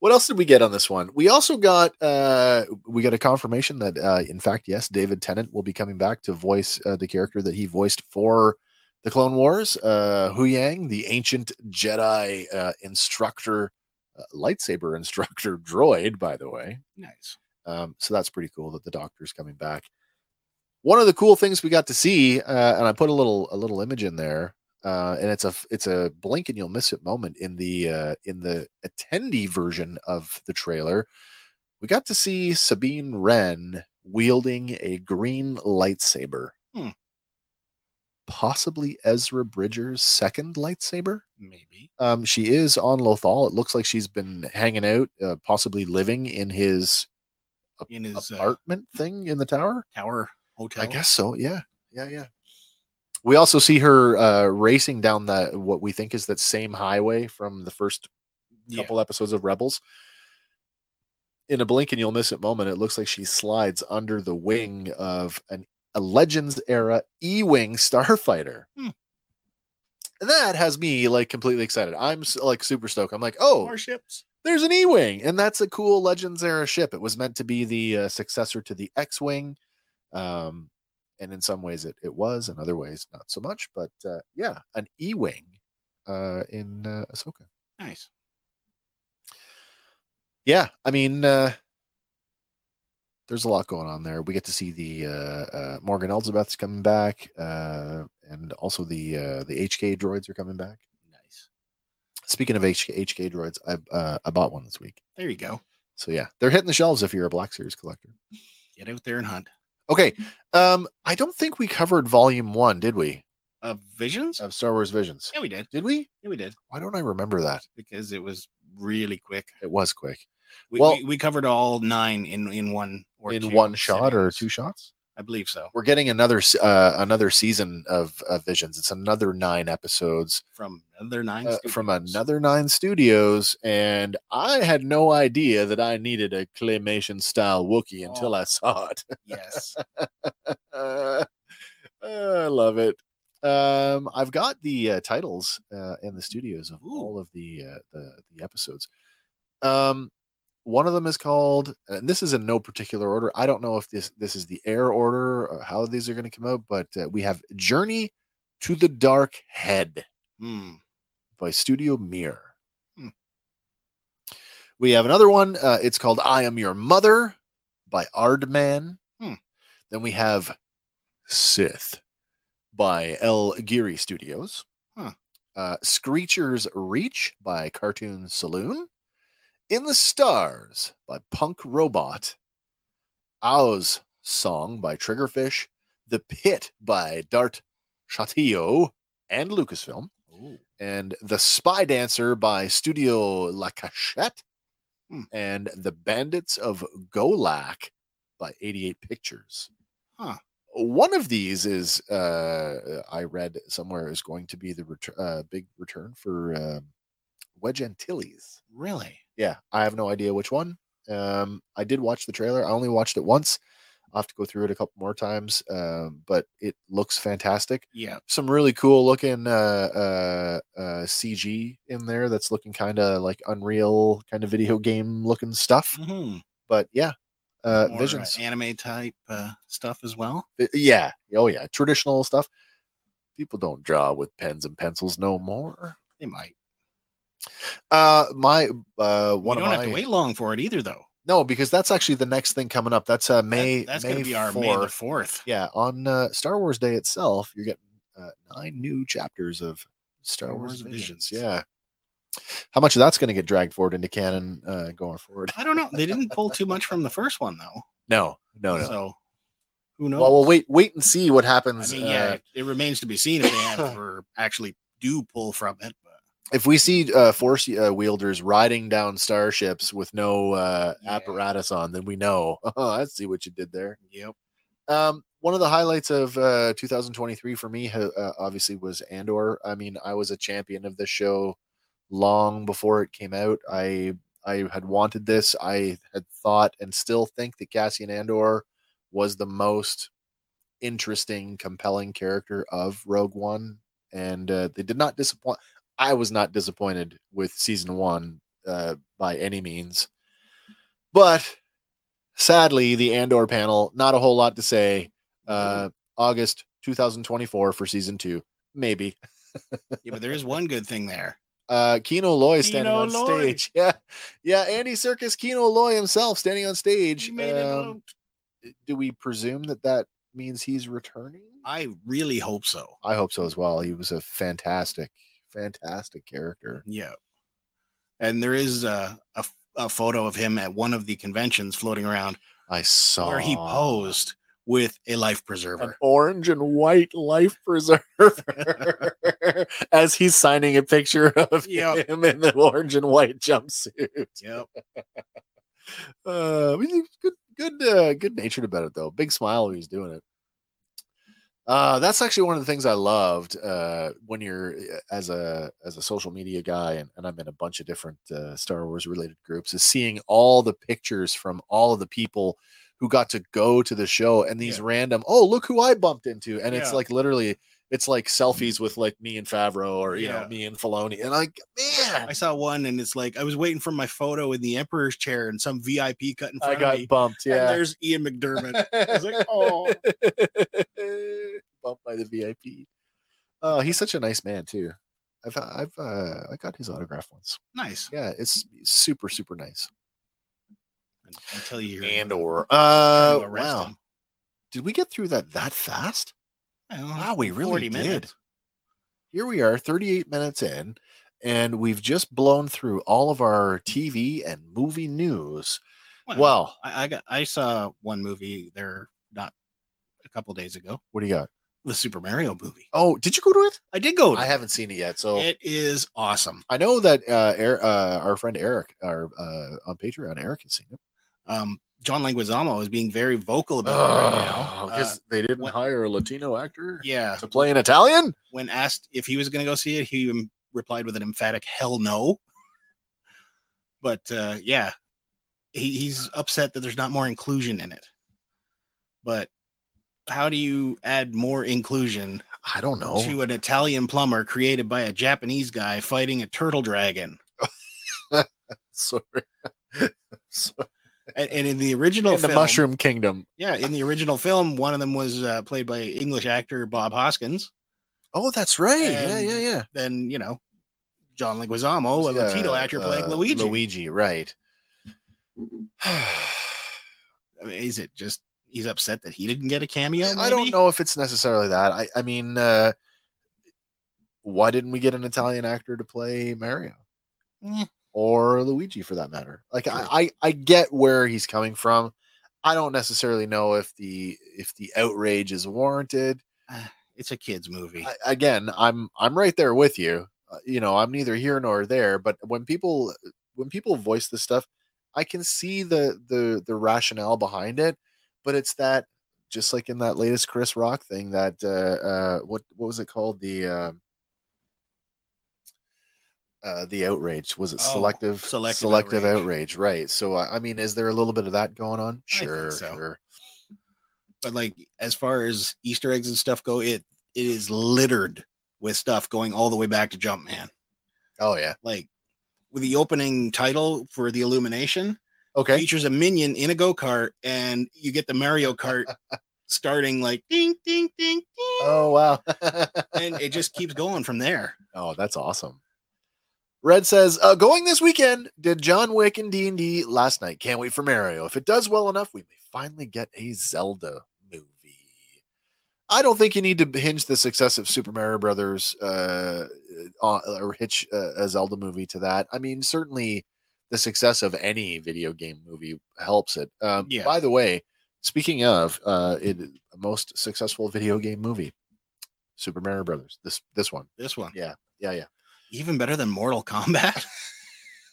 what else did we get on this one? We also got uh we got a confirmation that uh in fact yes, David Tennant will be coming back to voice uh, the character that he voiced for the Clone Wars, uh Huyang, the ancient Jedi uh, instructor uh, lightsaber instructor (laughs) droid by the way. Nice. Um, so that's pretty cool that the doctor's coming back. One of the cool things we got to see, uh, and I put a little a little image in there, uh, and it's a it's a blink and you'll miss it moment in the uh, in the attendee version of the trailer. We got to see Sabine Wren wielding a green lightsaber, Hmm. possibly Ezra Bridger's second lightsaber. Maybe. Um, she is on Lothal. It looks like she's been hanging out, uh, possibly living in his In his uh, apartment thing in the tower. tower hotel. I guess so. Yeah, yeah, yeah. We also see her uh, racing down that what we think is that same highway from the first Yeah. couple episodes of Rebels. In a blink and you'll miss it moment, it looks like she slides under the wing of an a Legends era E-wing starfighter. Hmm. That has me like completely excited. I'm like super stoked. I'm like, oh, More ships. there's an E-wing, and that's a cool Legends era ship. It was meant to be the uh, successor to the X-wing, um, and in some ways it it was, in other ways not so much. But uh, yeah, an E-wing uh, in uh, Ahsoka. Nice. Yeah, I mean, uh, there's a lot going on there. We get to see the uh, uh, Morgan Elsbeth's coming back, uh, and also the uh, the HK droids are coming back. Nice. Speaking of HK, HK droids, I uh, I bought one this week. There you go. So yeah, they're hitting the shelves if you're a Black Series collector. Get out there and hunt. Okay, um, I don't think we covered Volume One, did we? Uh, visions? Of Star Wars Visions. yeah, we did. Did we? Yeah, we did Why don't I remember that? because it was really quick. It was quick. We, Well- we, we covered all nine in in one or in one shot or two shots. I believe so. We're getting another uh, another season of, of Visions. It's another nine episodes From another nine. uh, from another nine studios, and I had no idea that I needed a claymation style Wookiee until Oh. I saw it. Yes. uh, (laughs) I love it. Um, I've got the uh, titles uh, in the studios of Ooh. all of the, uh, the the episodes. Um, one of them is called, and this is in no particular order. I don't know if this this is the air order or how these are going to come out, but uh, we have Journey to the Dark Head Hmm. by Studio Mirror. Hmm. We have another one. Uh, it's called I Am Your Mother by Aardman. Hmm. Then we have Sith by El Guiri Studios. Huh. Uh, Screecher's Reach by Cartoon Saloon. In the Stars by Punk Robot. Aau's Song by Triggerfish. The Pit by D'art Shtajio and Lucasfilm Ooh. and The Spy Dancer by Studio La Cachette. Hmm. and The Bandits of Golak by 88 Pictures. Huh. One of these is uh, I read somewhere is going to be the return, uh, big return for uh, Wedge Antilles. Really? Yeah, I have no idea which one. Um, I did watch the trailer. I only watched it once. I'll have to go through it a couple more times. Um, but it looks fantastic. Yeah. Some really cool looking uh, uh, uh, CG in there. That's looking kind of like Unreal, kind of video game looking stuff. Mhm. But yeah, uh, More, Visions. anime type uh, stuff as well. Uh, yeah. Oh yeah. Traditional stuff. People don't draw with pens and pencils no more. They might. Uh, my uh, You one don't of have my to wait long for it either, though. no, because that's actually the next thing coming up. That's uh That- May. that's May to be our 4th. May the fourth. Yeah, on uh, Star Wars Day itself, you're getting uh, nine new chapters of Star, Star Wars, Wars Visions. Visions. Yeah. How much of that's going to get dragged forward into canon uh, going forward? I don't know. They didn't pull too much from the (laughs) first one, though. No, no, no. So who knows? well, we'll wait, wait and see what I happens. mean, uh, yeah, it remains to be seen if they have (laughs) or actually do pull from it. But if we see uh, force uh, wielders riding down starships with no uh, Yeah. apparatus on, then we know. (laughs) Oh, I see what you did there. yep. Um, one of the highlights of uh, 2023 for me, uh, obviously, was Andor. I mean, I was a champion of this show long before it came out. I I had wanted this. I had thought and still think that Cassian Andor was the most interesting, compelling character of Rogue One, and uh, they did not disappoint. I was not disappointed with season one uh, by any means, but sadly, the Andor panel, not a whole lot to say. Uh, August 2024 for season two, maybe. (laughs) Yeah, but there is one good thing there. Uh, Kino Loy standing Kino on Loy. stage. (laughs) Yeah, yeah. Andy Serkis, Kino Loy himself standing on stage. He made Um, do we presume that that means he's returning? I really hope so. I hope so as well. He was a fantastic, fantastic character. Yeah. And there is a, a, a photo of him at one of the conventions floating around I saw where he posed with a life preserver, an orange and white life preserver (laughs) as he's signing a picture of Yep. him in the orange and white jumpsuit. Yep. (laughs) Uh, he's good, good, uh, good natured about it though. Big smile when he's doing it. Uh, that's actually one of the things I loved uh, when you're uh, as a as a social media guy, and, and I'm in a bunch of different uh, Star Wars related groups, is seeing all the pictures from all of the people who got to go to the show, and these Yeah. random, oh look who I bumped into, and it's like literally, it's like selfies with like me and Favreau, or you know me and Filoni, and like man, I saw one and it's like I was waiting for my photo in the Emperor's chair and some VIP cut in front I got of me. bumped. And Yeah, there's Ian McDiarmid. I was like, (laughs) "Oh." (laughs) bumped by the VIP. Oh, he's such a nice man too. I've I've uh, I got his autograph once. Nice. Yeah, it's super super nice. Until you Andor. trying Uh, wow. him. Did we get through that that fast? Well, Wow, we really 40 did. minutes. Here we are, 38 minutes in, and we've just blown through all of our TV and movie news. Well, I, I got I saw one movie there not a couple days ago, what do you got? The Super Mario movie. Oh, did you go to it? I did go. To I it. haven't seen it yet, so It is awesome. I know that uh, Er- uh, our friend Eric, our uh, on Patreon, Eric has seen it. Um, John Leguizamo is being very vocal about it right now. because Uh, they didn't when- hire a Latino actor yeah, to play an Italian. when asked if he was going to go see it, he replied with an emphatic "hell no." (laughs) But uh, yeah, he, he's upset that there's not more inclusion in it. But how do you add more inclusion I don't know. to an Italian plumber created by a Japanese guy fighting a turtle dragon? (laughs) Sorry. (laughs) Sorry. And, and in the original In the Mushroom Kingdom. yeah, in the original film, one of them was uh, played by English actor Bob Hoskins. Oh, that's right. yeah, And- yeah, yeah. Then you know, John Leguizamo, a Yeah, Latino actor playing uh, Luigi. Luigi, right. (sighs) I mean, is it just he's upset that he didn't get a cameo? I don't know if it's necessarily that. I, I mean, uh, why didn't we get an Italian actor to play Mario Eh, or Luigi for that matter? Like, I, I, I get where he's coming from. I don't necessarily know if the if the outrage is warranted. It's a kids movie. I, again, I'm I'm right there with you. Uh, you know, I'm neither here nor there. But when people when people voice this stuff, I can see the the the rationale behind it, but it's that just like in that latest Chris Rock thing that uh uh what what was it called the uh, uh the outrage was it Oh, selective selective selective outrage. outrage, right so i mean is there a little bit of that going on sure so. sure but like as far as Easter eggs and stuff go, it it is littered with stuff going all the way back to Jumpman. oh yeah Like with the opening title for the Illumination okay features a minion in a go kart, and you get the Mario Kart (laughs) starting like ding ding ding ding, oh wow and it just keeps going from there. Oh, that's awesome. Red says, uh, "Going this weekend. Did John Wick and D and D last night. Can't wait for Mario. If it does well enough, we may finally get a Zelda movie. I don't think you need to hinge the success of Super Mario Brothers uh, on, or hitch uh, a Zelda movie to that. I mean, certainly the success of any video game movie helps it. Um, Yeah. By the way, speaking of uh, it, most successful video game movie, Super Mario Brothers. This this one. This one, Yeah, yeah, yeah. even better than Mortal Kombat.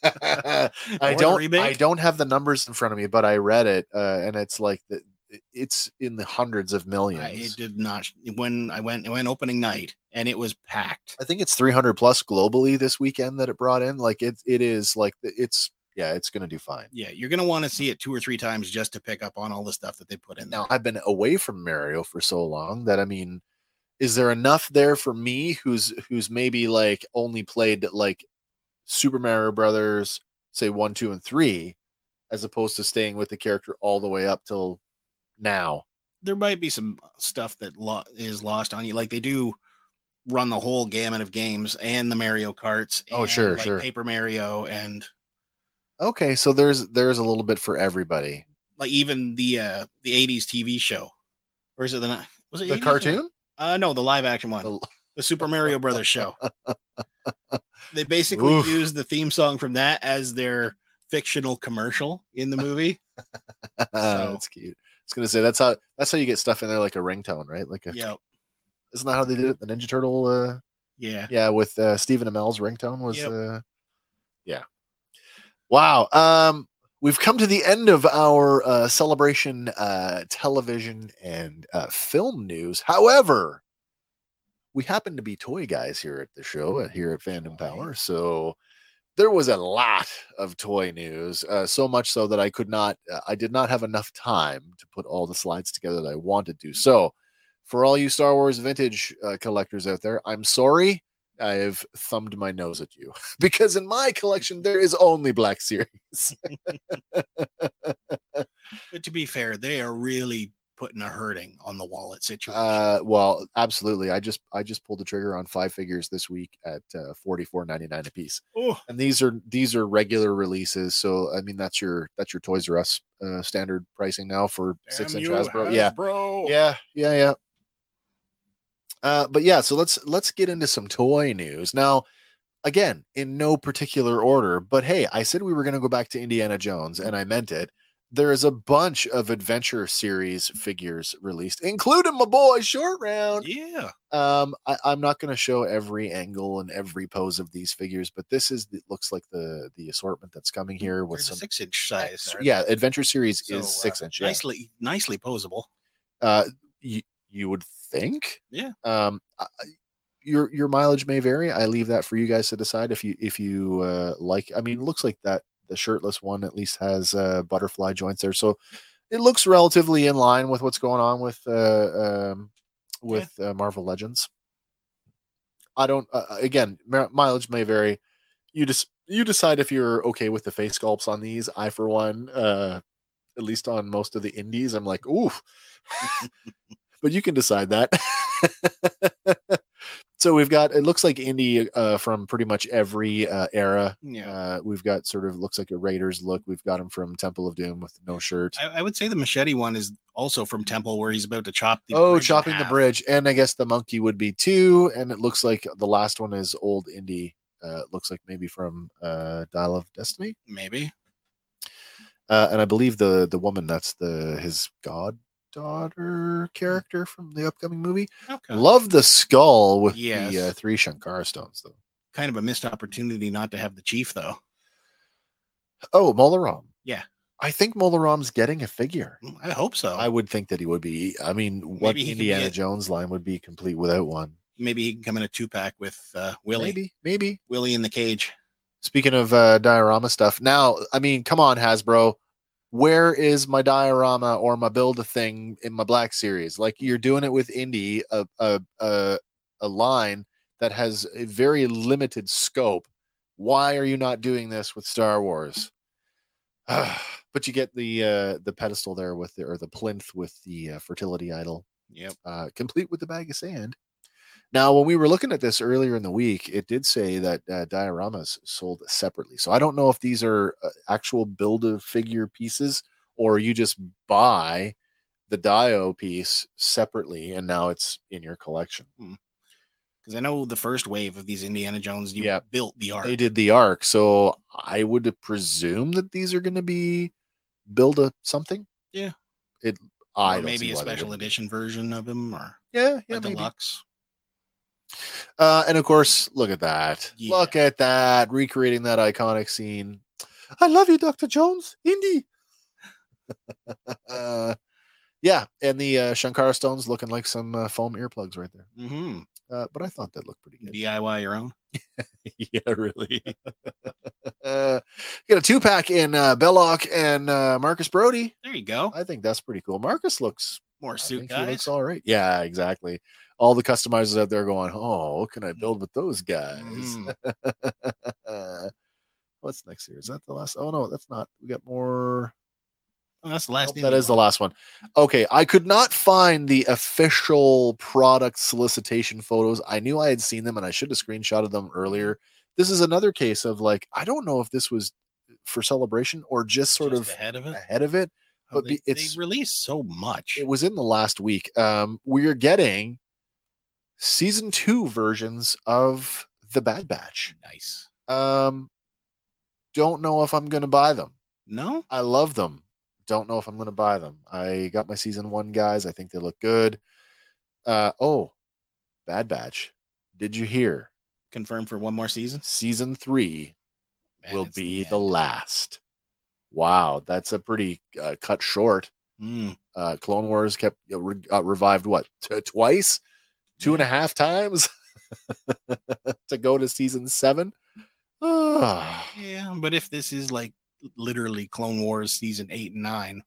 (laughs) I (laughs) don't. I don't have the numbers in front of me, but I read it, uh, and it's like the, it's in the hundreds of I, millions. it did not when I went it went opening night and it was packed. I think it's 300 plus globally this weekend that it brought in. Like it, it is like it's yeah, it's gonna do fine. Yeah, you're gonna want to see it two or three times just to pick up on all the stuff that they put in there. Now I've been away from Mario for so long that I mean, is there enough there for me who's who's maybe like only played like Super Mario Brothers, say one, two, and three, as opposed to staying with the character all the way up till now? There might be some stuff that lo- is lost on you, like they do run the whole gamut of games and the Mario Karts. Oh, sure, like, sure. Paper Mario and Okay, so there's there's a little bit for everybody. like even the uh the '80s TV show, or is it the was it The 80s or- cartoon? Uh, no, the live action one, The- the Super Mario Brothers show. (laughs) They basically Oof. use the theme song from that as their fictional commercial in the movie. (laughs) that's cute. Was gonna say that's how that's how you get stuff in there like a ringtone, right? Like a, Yep. isn't that how they did it? The Ninja Turtle uh Yeah. yeah, with uh Stephen Amell's ringtone was Yep. uh yeah. Wow. Um we've come to the end of our uh celebration uh television and uh film news. However, we happen to be toy guys here at the show uh, here at Fandom Power. So there was a lot of toy news, uh, so much so that I could not, uh, I did not have enough time to put all the slides together that I wanted to. So, for all you Star Wars vintage uh, collectors out there, I'm sorry I have thumbed my nose at you (laughs) because in my collection there is only Black Series. (laughs) But to be fair, they are really putting a hurting on the wallet situation. Uh, well, absolutely. I just I just pulled the trigger on five figures this week at uh, forty four ninety nine a piece. and these are these are regular releases so i mean that's your that's your toys r us uh, standard pricing now for six inch you, hasbro yeah Hasbro. yeah yeah yeah uh but yeah so let's let's get into some toy news now again in no particular order but hey i said we were going to go back to indiana jones and i meant it there is a bunch of adventure series figures released including my boy short round Yeah. um, I, I'm not going to show every angle and every pose of these figures, but this is it looks like the the assortment that's coming here with There's some. six inch size. yeah, they? Adventure Series So, is six uh, inch. Yeah. Nicely, nicely posable. Uh, you you would think. Yeah. Um, I- your your mileage may vary. I leave that for you guys to decide if you if you uh like. I mean, it looks like that the shirtless one at least has uh butterfly joints there, so it looks relatively in line with what's going on with uh um with uh, Marvel Legends. I don't. Uh, uh, again, mi- mileage may vary. You just you decide if you're okay with the face sculpts on these. I, for one, uh, at least on most of the indies, I'm like, ooh. (laughs) but you can decide that. (laughs) so we've got. It looks like indie uh, from pretty much every uh, era. Yeah. Uh, we've got sort of looks like a Raiders look. We've got him from Temple of Doom with no shirt. I, I would say the machete one is also from Temple, where he's about to chop the oh, chopping the bridge, and I guess the monkey would be too. And it looks like the last one is old indie. Uh, looks like maybe from uh, Dial of Destiny, Maybe. uh, and I believe the the woman that's the his goddaughter character from the upcoming movie. Okay. Love the skull with the Yes. uh, three Shankara stones, though. kind of a missed opportunity not to have the chief though. Oh, Mola Ram. Yeah. I think Mola Ram's getting a figure. Mm, I hope so. I would think that he would be. I mean, what Maybe he could be Indiana Jones line would be complete without one? Maybe he can come in a two pack with uh, Willie. Maybe, maybe. Willie in the cage. Speaking of uh, diorama stuff, now I mean, come on, Hasbro, where is my diorama or my build a thing in my Black Series? Like you're doing it with indie, a a a, a line that has a very limited scope. Why are you not doing this with Star Wars? (sighs) but you get the uh, the pedestal there with the or the plinth with the uh, fertility idol Yep. uh, complete with the bag of sand. Now, when we were looking at this earlier in the week, it did say that uh, dioramas sold separately. So I don't know if these are uh, actual build a figure pieces or you just buy the dio piece separately and now it's in your collection. Because I know the first wave of these Indiana Jones, you Yeah. built the art. They did the arc, so I would presume that these are going to be build a something. Yeah. It. I maybe a special edition version of him or Yeah, yeah, a maybe. deluxe. Uh, and of course, look at that. Yeah. Look at that. Recreating that iconic scene. I love you, Dr. Jones. Indy. uh, (laughs) yeah. And the uh, Shankara stones looking like some uh, foam earplugs right there. Mm-hmm. Uh, but I thought that looked pretty good. DIY your own. (laughs) yeah, really. (laughs) uh, get a two pack in uh, Belloc and uh, Marcus Brody. There you go. I think that's pretty cool. Marcus looks More suit guys. looks all right. Yeah, exactly. All the customizers out there going, "Oh, what can I build with those guys?" Mhm. (laughs) What's next here? Is that the last? Oh no, that's not. We got more. Oh, that's the last. That Indian the last one. Okay, I could not find the official product solicitation photos. I knew I had seen them, and I should have screenshotted them earlier. This is another case of like I don't know if this was for celebration or just sort Just of ahead of it. ahead of it. But they, be- it's- they released so much. It was in the last week. Um, we're getting season two versions of the Bad Batch. nice. Um, don't know if I'm to buy them. No, I love them. Don't know if I'm to buy them. I got my season one guys. I think they look good. Uh, oh, Bad Batch. Did you hear? confirmed for one more season. Season three Man, will be the end. last. Wow, that's a pretty uh, cut short. Mm, uh, Clone Wars kept uh, re- got revived what t- twice, two and a half times (laughs) to go to season seven. Ah, yeah, but if this is like literally Clone Wars season eight and nine,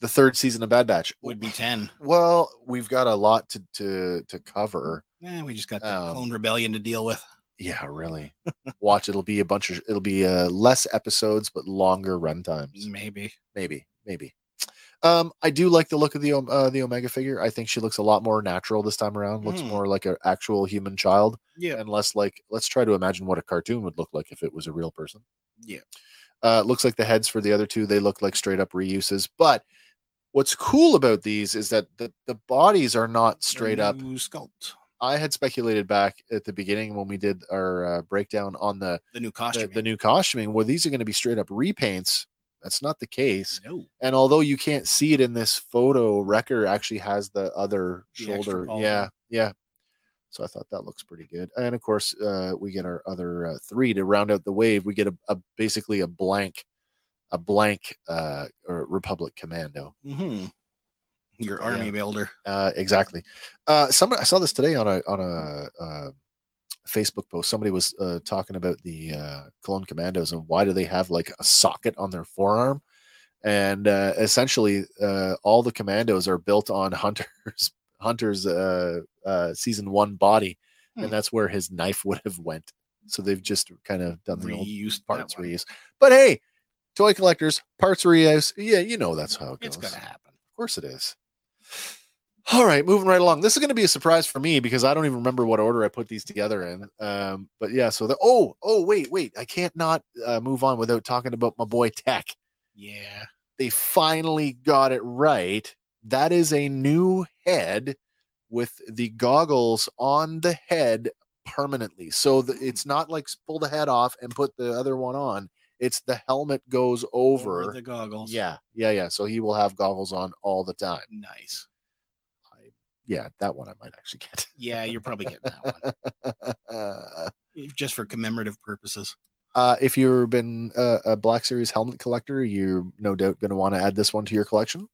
the third season of Bad Batch would be ten. Well, we've got a lot to to to cover. Yeah, we just got the Um, Clone Rebellion to deal with. Yeah, really. Watch. It'll be a bunch of. It'll be uh, less episodes, but longer run times. Maybe. Maybe, maybe. Um, I do like the look of the uh, the Omega figure. I think she looks a lot more natural this time around. Looks Mm. more like an actual human child. Yeah. and less like let's try to imagine what a cartoon would look like if it was a real person. Yeah. Uh, looks like the heads for the other two they look like straight up reuses. But what's cool about these is that the, the bodies are not straight up. Sculpt. I had speculated back at the beginning when we did our uh, breakdown on the The new costume. the new costuming. Well, these are going to be straight up repaints. That's not the case. no. And although you can't see it in this photo, Wrecker actually has the other The shoulder. Yeah, yeah. So I thought that looks pretty good. And of course, uh, we get our other uh, three to round out the wave. We get a, a basically a blank, a blank uh, or Republic Commando. hmm Your Yeah. army builder. Uh, exactly. Uh, somebody I saw this today on a on a uh, Facebook post. Somebody was uh, talking about the uh, Clone Commandos and why do they have like a socket on their forearm? And uh, essentially, uh, all the commandos are built on Hunter's (laughs) Hunter's uh, uh, season one body, Hmm. and that's where his knife would have went. So they've just kind of done the old Reused that parts reuse. But hey, toy collectors parts reuse. Yeah, you know that's how it goes. It's gonna happen. Of course it is. All right, moving right along. This is going to be a surprise for me because I don't even remember what order I put these together in. Um, but yeah, so the oh oh wait wait I can't not uh, move on without talking about my boy Tech. Yeah. They finally got it right. That is a new head with the goggles on the head permanently. So the, it's not like pull the head off and put the other one on. It's the helmet goes over. the goggles. yeah, yeah, yeah. So he will have goggles on all the time. Nice. I, yeah, that one I might actually get. Yeah, you're probably getting that one (laughs) just for commemorative purposes. Uh, if you've been a, a Black Series helmet collector, you're no doubt going to want to add this one to your collection.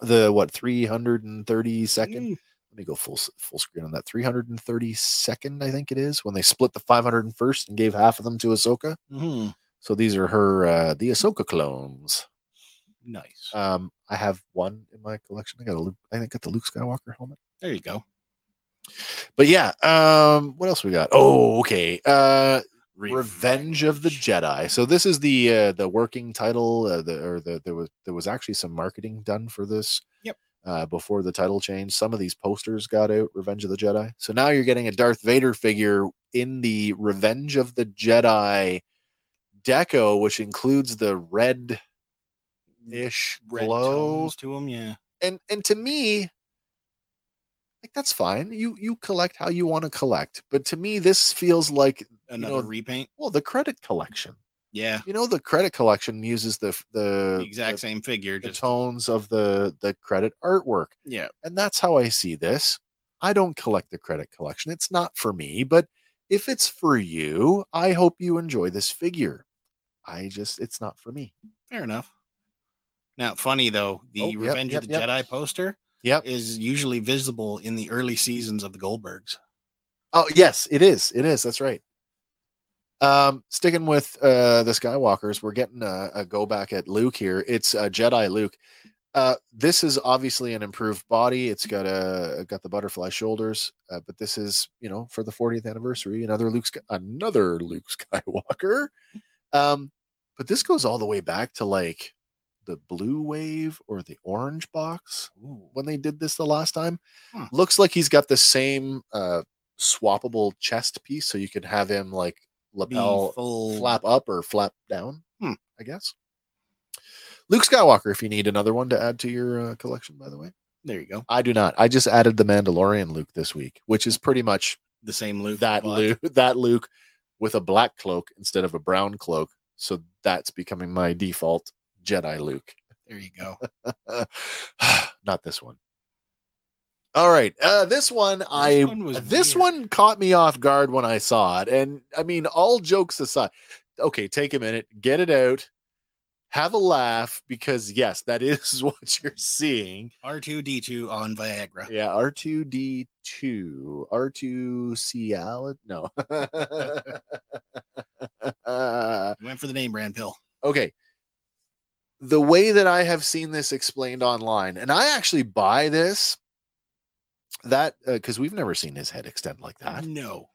The what 330 second? Mm, Let me go full full screen on that. 332nd, I think it is, when they split the 501st and gave half of them to Ahsoka. mhm. So these are her uh, the Ahsoka clones. Nice. Um, I have one in my collection. I got a Luke, I think I got the Luke Skywalker helmet. there you go. But yeah, um, what else we got? Oh, okay. Uh, Revenge of the Jedi. So this is the uh, the working title. Uh, the or the there was there was actually some marketing done for this. Yep. Uh, before the title change, some of these posters got out. Revenge of the Jedi. So now you're getting a Darth Vader figure in the Revenge of the Jedi deco, which includes the red ish glow. tones to them. Yeah. And and to me, like that's fine. You you collect how you want to collect. But to me, this feels like Another know, repaint. well the credit collection. Yeah. You know, the credit collection uses the the, The exact the, same figure. the Just tones of the the credit artwork, yeah. and that's how I see this. I don't collect the credit collection. It's not for me, but if it's for you, I hope you enjoy this figure. I just it's not for me. Fair enough. Now, funny though, the Oh, Revenge yep, of the yep. Jedi poster Yep. is usually visible in the early seasons of the Goldbergs. Oh yes, it is. It is. That's right. Um, sticking with uh the Skywalkers, we're getting a, a go back at Luke here. It's uh, Jedi Luke. Uh, this is obviously an improved body. It's got a got the butterfly shoulders, uh, but this is you know for the 40th anniversary, another Luke Sky- another Luke (laughs) Skywalker. Um, but this goes all the way back to like the blue wave or the orange box when they did this the last time. Huh. Looks like he's got the same uh swappable chest piece, so you could have him like lapel flap up or flap down. Hmm. I guess. Luke Skywalker, if you need another one to add to your uh, collection, by the way. There you go. I do not. I just added the Mandalorian Luke this week, which is pretty much The same Luke. that Luke, (laughs) that Luke with a black cloak instead of a brown cloak. So that's becoming my default Jedi Luke. There you go. (sighs) not this one. All right, uh, this one I one was this weird. one caught me off guard when I saw it, and I mean, all jokes aside, okay, take a minute, get it out, have a laugh, because yes, that is (laughs) what you're seeing. R2D2 on Viagra. Yeah, R two D two, R two C L. No. (laughs) Went for the name brand pill. okay. The way that I have seen this explained online, and I actually buy this, that uh, because we've never seen his head extend like that. No.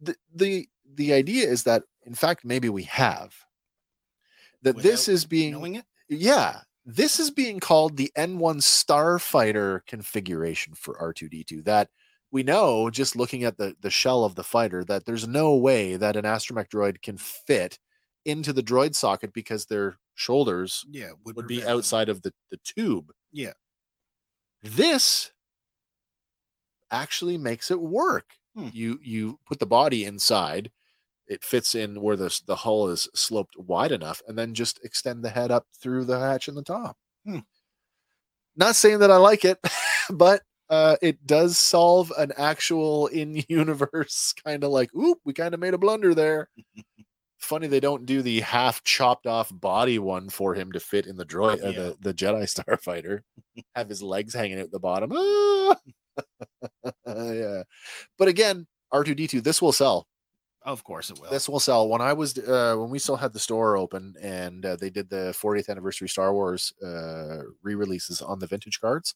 The, the the idea is that in fact maybe we have that this is being yeah this is being called the N1 Starfighter configuration for R2D2 that we know just looking at the the shell of the fighter that there's no way that an astromech droid can fit into the droid socket because their shoulders Yeah. would be prevent them. outside of the, the tube. Yeah. This actually makes it work. Hmm. You you put the body inside, it fits in where the the hull is sloped wide enough, and then just extend the head up through the hatch in the top. Hmm. Not saying that I like it, (laughs) but uh, it does solve an actual (laughs) in-universe (laughs) kind of like, oop, we kind of made a blunder there. Funny they don't do the half chopped off body one for him to fit in the droid, uh, Yeah. the, the Jedi Starfighter. Have his legs hanging out the bottom. Ah! yeah, but again, R two D two. This will sell. Of course it will. This will sell. When I was uh, when we still had the store open and uh, they did the 40th anniversary Star Wars uh, re-releases on the vintage cards,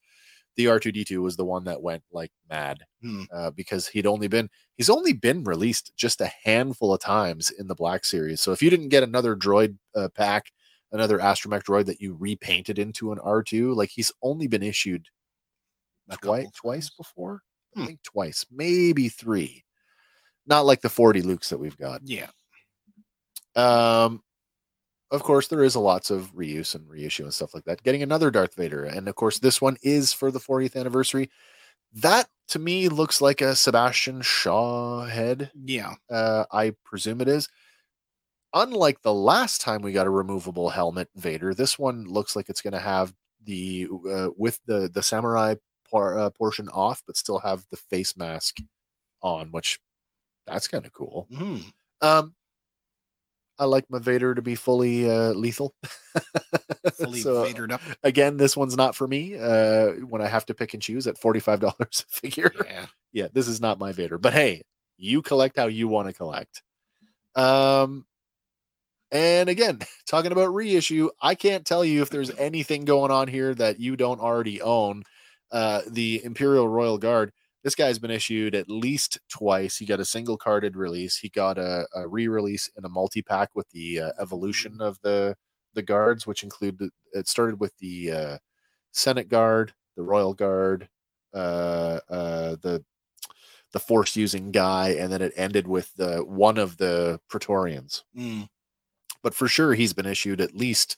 the R2D2 was the one that went like mad Hmm. uh, because he'd only been he's only been released just a handful of times in the Black Series. So if you didn't get another droid uh, pack, another astromech droid that you repainted into an R2, like he's only been issued twice twice before. Hmm. I think twice, maybe three. Not like the 40 Lukes that we've got. Yeah. Um, of course, there is a lots of reuse and reissue and stuff like that. Getting another Darth Vader, and of course, this one is for the 40th anniversary. That to me looks like a Sebastian Shaw head. Yeah. Uh, I presume it is. Unlike the last time we got a removable helmet Vader, this one looks like it's going to have the uh, with the the samurai por- uh, portion off, but still have the face mask on, which that's kind of cool. Mhm. Um, I like my Vader to be fully uh, lethal. (laughs) Fully So, Vadered up. again, this one's not for me. Uh, when I have to pick and choose at forty five dollars a figure, Yeah. (laughs) yeah, this is not my Vader. But hey, you collect how you want to collect. Um, and again, (laughs) talking about reissue, I can't tell you if there's anything going on here that you don't already own. Uh, the Imperial Royal Guard. This guy's been issued at least twice. He got a single carded release. He got a, a re-release in a multi-pack with the uh, evolution of the the guards, which included it started with the uh, Senate Guard, the Royal Guard, uh, uh, the the force using guy, and then it ended with the one of the Praetorians. Mm. But for sure, he's been issued at least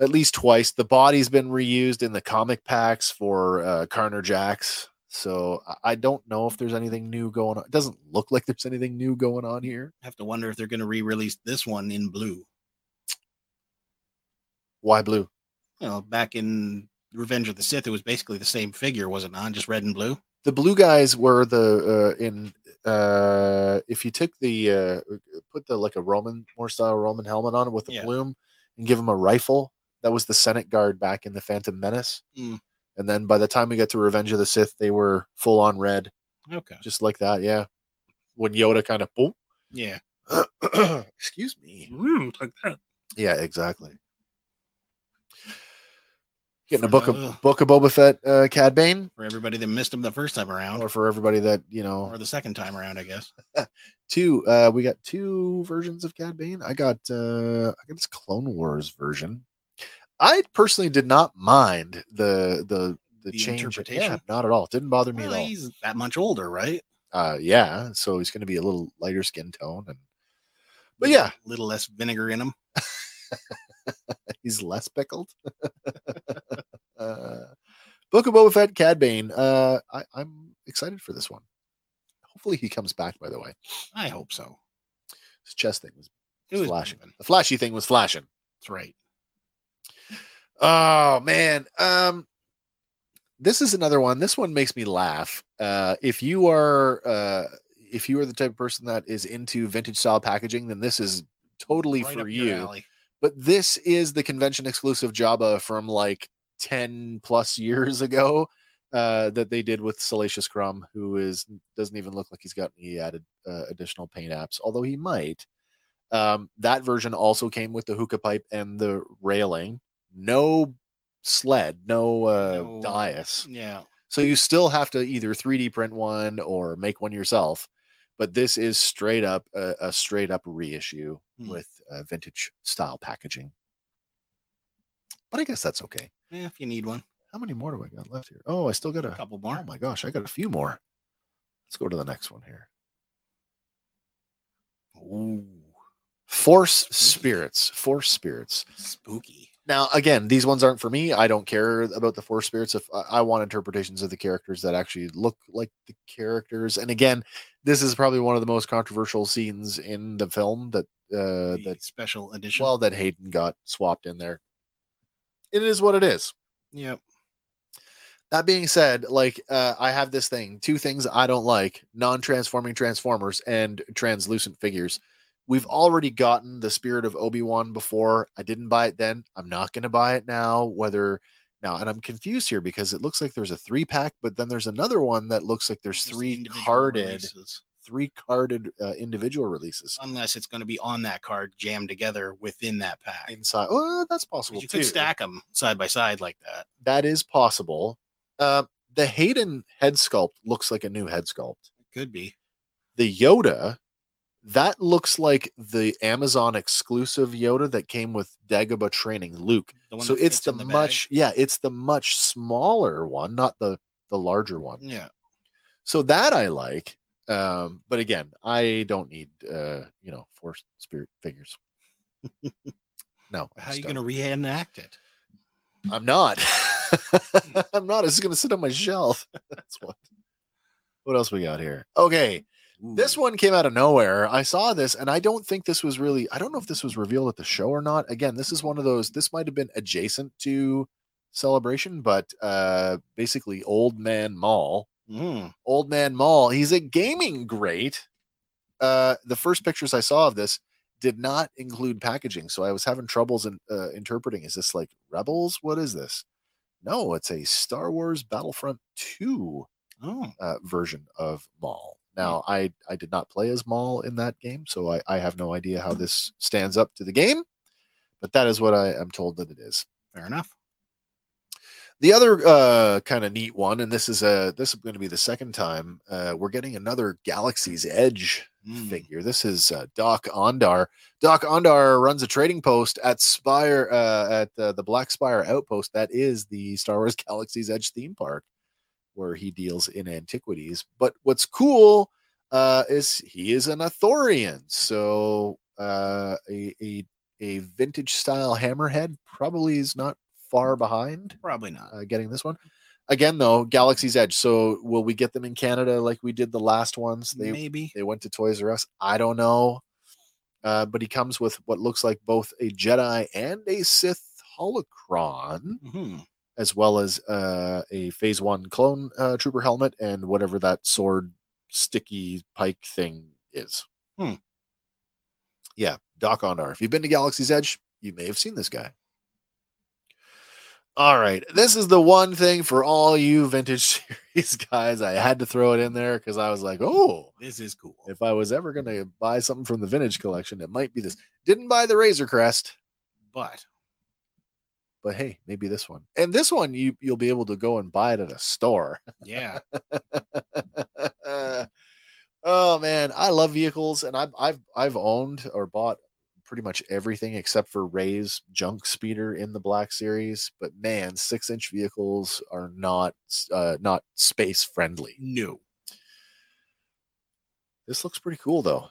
at least twice. The body's been reused in the comic packs for uh, Carnor Jax. So I- don't know if there's anything new going on. It doesn't look like there's anything new going on here. I Have to wonder if they're going to re-release this one in blue. Why blue? You know, back in Revenge of the Sith, it was basically the same figure, was it not? Just red and blue. the blue guys were the uh in uh if you took the uh put the like a roman more style roman helmet on it with the Yeah. plume and give him a rifle that was the senate guard back in the phantom menace Mm. And then by the time we got to revenge of the sith they were full on red. Okay. just like that yeah. When yoda kind of boom. Yeah. (clears throat) excuse me. Mm, like that. yeah exactly. Getting a book of book of boba fett uh cad bane. For everybody that missed him the first time around, or for everybody that you know. Or the second time around, I guess. (laughs) two uh we got two versions of cad bane. I got uh i got this clone wars version i personally did not mind the the the, The change interpretation? yeah not at all didn't bother me Well, at all he's that much older, right? uh yeah so he's going to be a little lighter skin tone and but yeah, a little less vinegar in him. (laughs) he's less pickled (laughs) uh book of boba fett cad bane uh I, i'm excited for this one hopefully he comes back by the way I hope so. his chest thing was was flashing moving. the flashy thing was flashing That's right. Oh man. Um this is another one. This one makes me laugh. Uh if you are uh if you are the type of person that is into vintage style packaging, then this is totally Right for you. But this is the convention exclusive Jabba from like 10 plus years ago. Uh, that they did with Salacious Crumb, who is doesn't even look like he's got any added uh, additional paint apps, although he might. Um, that version also came with the hookah pipe and the railing. No sled, no uh No. dais. Yeah. So you still have to either 3D print one or make one yourself. But this is straight up a, a straight up reissue Hmm. with uh, vintage style packaging. But I guess that's okay. Yeah, if you need one. How many more do I got left here? Oh, I still got A a. couple more. Oh my gosh, I got a few more. Let's go to the next one here. Ooh, Force spirits. Force spirits. spooky. Now, again, these ones aren't for me. I don't care about the four spirits. If I, I want interpretations of the characters that actually look like the characters, and again, this is probably one of the most controversial scenes in the film that uh, The that special edition. well that Hayden got swapped in there. It is what it is. yep. That being said, like uh, I have this thing, two things I don't like: non-transforming transformers and translucent figures. We've already gotten the spirit of Obi-Wan before. I didn't buy it then. I'm not going to buy it now. Whether now, and I'm confused here because it looks like there's a three pack, but then there's another one that looks like there's Just three carded, releases. three carded uh, individual releases Unless it's going to be on that card jammed together within that pack. inside. Oh, that's possible You too. could stack them side by side like that. That is possible. Uh, the Hayden head sculpt looks like a new head sculpt. Could be. the Yoda, that looks like the Amazon exclusive Yoda that came with Dagobah training Luke. So it's the, bag. much, yeah, it's the much smaller one, not the the larger one. Yeah. So that I like. Um, but again, I don't need uh, you know, force spirit figures. no, (laughs) How are you going to reenact it? I'm not. (laughs) I'm not. It's gonna sit on my shelf. (laughs) That's what. What else we got here? Okay. This one came out of nowhere. I saw this and I don't think this was really I don't know if this was revealed at the show or not. Again, this is one of those this might have been adjacent to celebration, but uh basically old man Maul. Mm. Old man Maul. He's a gaming great. Uh the first pictures I saw of this did not include packaging, so I was having troubles in uh, interpreting. Is this like Rebels? What is this? No, it's a Star Wars Battlefront Two Oh, uh, version of Maul. Now, I I did not play as Maul in that game, so I, I have no idea how this stands up to the game. But that is what I am told that it is. fair enough. The other uh, kind of neat one, and this is a this is going to be the second time uh, we're getting another Galaxy's Edge Mm. figure. This is uh, Doc Ondar. Doc Ondar runs a trading post at Spire uh, at uh, the Black Spire Outpost. That is the Star Wars (laughs) Galaxy's Edge theme park, where he deals in antiquities. But what's cool uh, is he is an Ithorian, so uh, a, a a vintage style hammerhead probably is not far behind Probably not. uh, getting this one. Again, though, Galaxy's Edge. So will we get them in Canada like we did the last ones? They Maybe. they went to Toys R Us. I don't know. Uh, but he comes with what looks like both a Jedi and a Sith holocron, hmm as well as uh, a Phase One clone uh, trooper helmet and whatever that sword sticky pike thing is. Hmm. Yeah, Doc Ondar. If you've been to Galaxy's Edge, you may have seen this guy. All right, this is the one thing for all you vintage (laughs) series guys. I had to throw it in there because I was like, oh, This is cool. if I was ever going to buy something from the vintage collection, it might be this. Didn't buy the Razor Crest, But but hey, maybe this one. And this one, you you'll be able to go and buy it at a store. yeah, (laughs) oh man, I love vehicles, and I've I've I've owned or bought pretty much everything except for Rey's junk speeder in the Black Series. But man, six inch vehicles are not uh, not space friendly. no, This looks pretty cool though.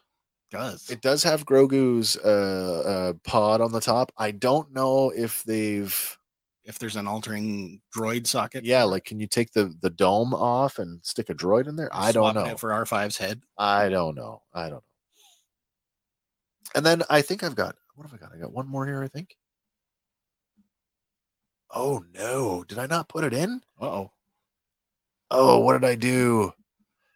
Does It does have Grogu's uh, uh, pod on the top. I don't know if they've if there's an altering droid socket. yeah, like can you take the the dome off and stick a droid in there? I don't know. for R5's head. I don't know. I don't know. And then I think I've got what have I got? I got one more here, I think. Oh no, did I not put it in? Uh oh, Oh, what did I do?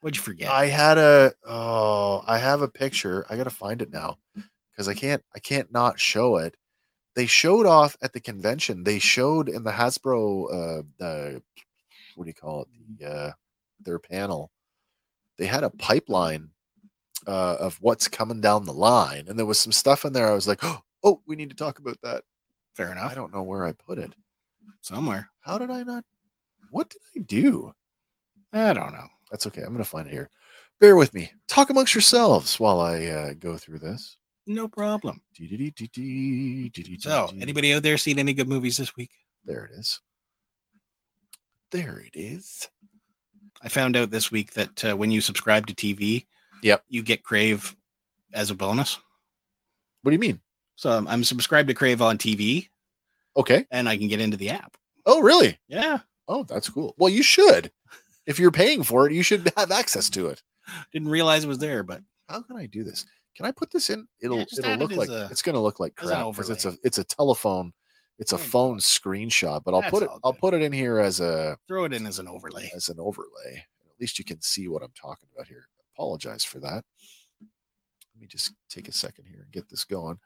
What'd you forget? I had a oh, I have a picture. I gotta find it now because I can't I can't not show it. They showed off at the convention. They showed in the Hasbro uh uh what do you call it? The uh their panel. They had a pipeline uh of what's coming down the line. And there was some stuff in there. I was like, oh, we need to talk about that. Fair enough. I don't know where I put it. Somewhere. How did I not what did I do? I don't know. That's okay. I'm going to find it here. Bear with me. Talk amongst yourselves while I uh, go through this. No problem. So, anybody out there seen any good movies this week? There it is. There it is. I found out this week that uh, when you subscribe to TV, Yep. you get Crave as a bonus. What do you mean? So I'm, I'm subscribed to Crave on TV, Okay. and I can get into the app. Oh, really? Yeah, Oh, that's cool. Well, you should. If you're paying for it, you should (laughs) have access to it. didn't realize it was there, but How can I do this? Can I put this in? It'll just it'll add it look like a- it's going to look like crap because it's a it's a telephone, it's a There you go. phone screenshot. But I'll That's put it all I'll put it in here as a throw it in as an overlay. as an overlay. At least you can see what I'm talking about here. Apologize for that. Let me just take a second here and get this going.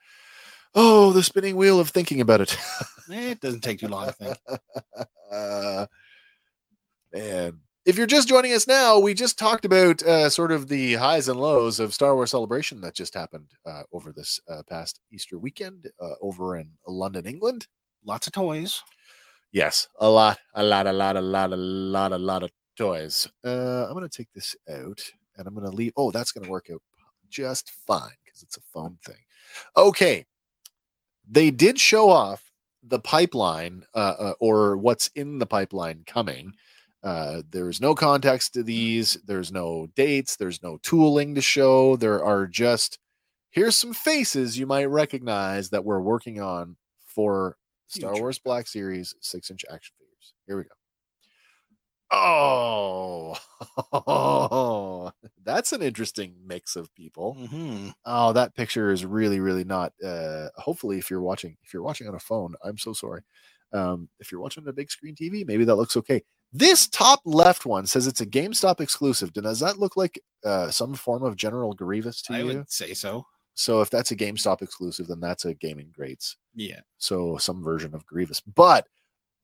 Oh, the spinning wheel of thinking about it. Eh, it doesn't take too long, I think. uh, (laughs) man, if you're just joining us now, we just talked about uh, sort of the highs and lows of Star Wars Celebration that just happened uh, over this uh, past Easter weekend uh, over in London, England. Lots of toys. Yes, a lot, a lot, a lot, a lot, a lot, a lot of toys. Uh, I'm gonna take this out and I'm gonna leave. Oh, that's gonna work out just fine because it's a phone thing. Okay, they did show off the pipeline uh, uh, or what's in the pipeline coming. Uh, there's no context to these. There's no dates. There's no tooling to show. There are just here's some faces you might recognize that we're working on for Star Wars Black Series six inch action figures. Here we go. Oh, oh, (laughs) that's an interesting mix of people. hmm Oh, that picture is really, really not. Uh, hopefully, if you're watching, if you're watching on a phone, I'm so sorry. Um, if you're watching a big screen TV, maybe that looks okay. This top left one says it's a GameStop exclusive. Does that look like uh, some form of General Grievous to I you? I would say so. So if that's a GameStop exclusive, then that's a gaming greats. Yeah. So some version of Grievous. But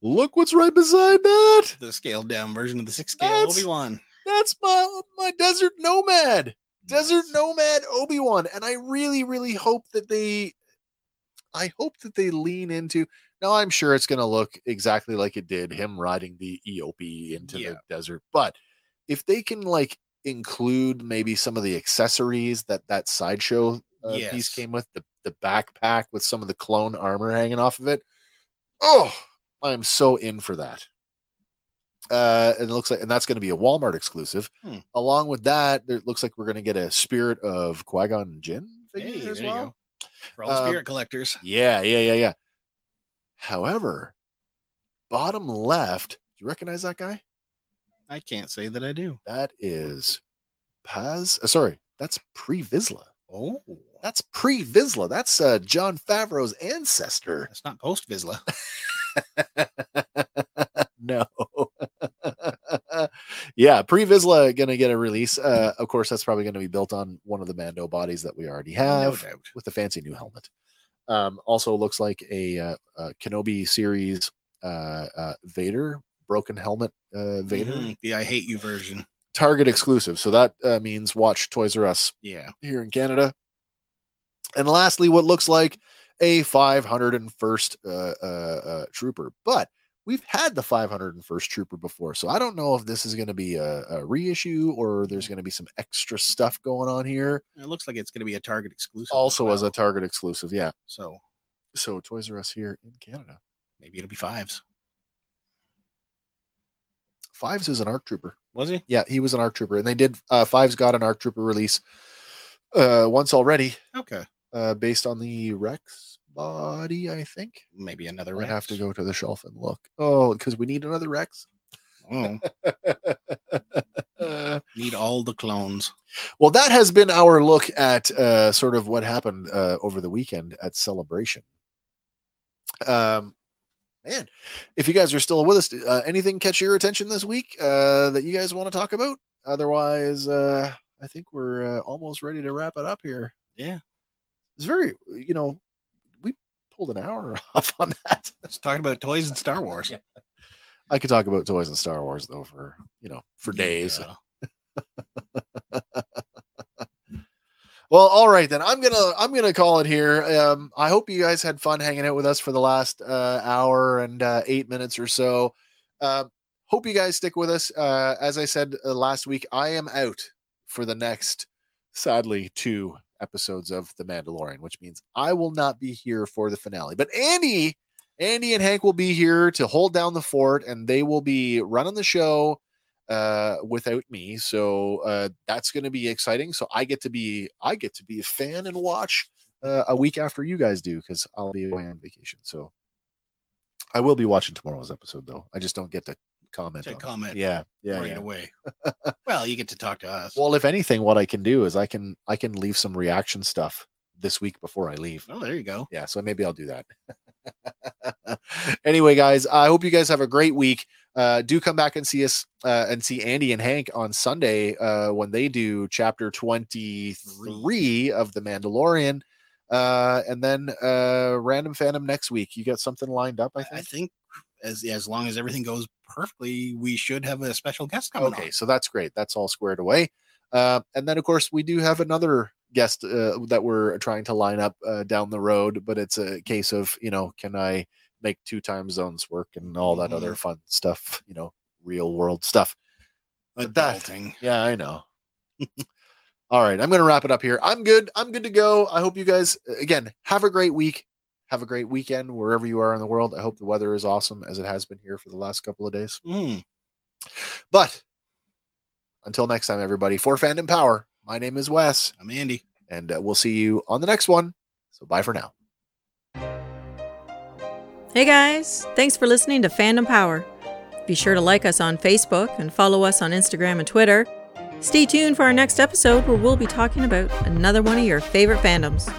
look what's right beside that. The scaled down version of the six scale That's- Obi Wan. That's my my Desert Nomad. Desert Nomad Obi Wan, and I really, really hope that they, I hope that they lean into. Now I'm sure it's going to look exactly like it did him riding the eopie into Yeah. the desert, but if they can like include maybe some of the accessories that that sideshow uh, piece came with, the the backpack with some of the clone armor hanging off of it, oh, I am so in for that. Uh, and it looks like, and that's going to be a Walmart exclusive. Hmm. Along with that, it looks like we're going to get a Spirit of Qui Gon Jinn figure Hey, as well. For all Um, spirit collectors. Yeah, yeah, yeah, yeah. However, bottom left, do you recognize that guy? I can't say that I do. That is Paz. Uh, sorry, that's Pre Vizsla. Oh, That's Pre Vizsla. That's uh, Jon Favreau's ancestor. that's not post Vizsla. (laughs) no. (laughs) yeah, Pre Vizsla gonna get a release. Uh, of course, that's probably gonna be built on one of the Mando bodies that we already No have. doubt. with the fancy new helmet. Um, also looks like a, uh, uh Kenobi series uh, uh, Vader broken helmet uh, Vader Mhm, The I hate you version. Target exclusive. So that uh, means watch Toys R Us Yeah. here in Canada. And lastly, what looks like a 501st uh, uh, uh, trooper, but we've had the 501st trooper before, so I don't know if this is going to be a, a reissue or there's going to be some extra stuff going on here. It looks like it's going to be a Target exclusive. Also, as a. Target exclusive, yeah. so So Toys R Us here in Canada. maybe it'll be fives. Fives is an ARC trooper. Was he? Yeah, he was an ARC trooper, and they did. Uh, Fives got an ARC trooper release uh, once already, Okay. uh, based on the Rex body. I think Maybe another I have to go to the shelf and look. Oh, because we need another Rex. Oh, Uh, (laughs) need all the clones. well, that has been our look at uh, sort of what happened uh, over the weekend at Celebration. Um, man, if you guys are still with us, uh, anything catch your attention this week uh, that you guys want to talk about? Otherwise, uh, I think we're uh, almost ready to wrap it up here. Yeah. It's very, you know, pulled an hour (laughs) off on that. Let's talk about toys and Star Wars. Yeah. I could talk about toys and Star Wars though for you know for days. Yeah. (laughs) Well, all right then. I'm gonna I'm gonna call it here. Um, I hope you guys had fun hanging out with us for the last uh, hour and uh, eight minutes or so. Um, hope you guys stick with us. Uh, as I said uh, last week, I am out for the next, sadly, two episodes of The Mandalorian, which means I will not be here for the finale. But Andy, Andy and Hank will be here to hold down the fort, and they will be running the show uh without me. So uh that's going to be exciting. So i get to be i get to be a fan and watch uh, a week after you guys do because i'll be away on vacation. So i will be watching tomorrow's episode though. I just don't get to comment To on it. yeah yeah, right yeah. away. (laughs) well, you get to talk to us. well if anything what i can do is i can i can leave some reaction stuff this week before i leave oh, there you go. yeah so maybe i'll do that (laughs) anyway guys i hope you guys have a great week uh do come back and see us uh and see andy and hank on sunday uh when they do chapter 23 of the mandalorian uh and then uh random fandom next week you got something lined up i I, I think think as as long as everything goes perfectly, we should have a special guest coming okay on. so that's great. That's all squared away. Uh, and then of course we do have another guest uh, that we're trying to line up uh, down the road but it's a case of you know can i make two time zones work and all that other fun stuff you know real world stuff? But that- (laughs) yeah i know. All right i'm gonna wrap it up here. I'm good. I'm good to go. I hope you guys again have a great week have a great weekend wherever you are in the world i hope the weather is awesome as it has been here for the last couple of days Mm. but until next time, everybody, for Fandom Power, my name is Wes, I'm Andy. and uh, we'll see you on the next one. So bye for now. Hey guys, thanks for listening to Fandom Power. Be sure to like us on Facebook and follow us on Instagram and Twitter. Stay tuned for our next episode where we'll be talking about another one of your favorite fandoms.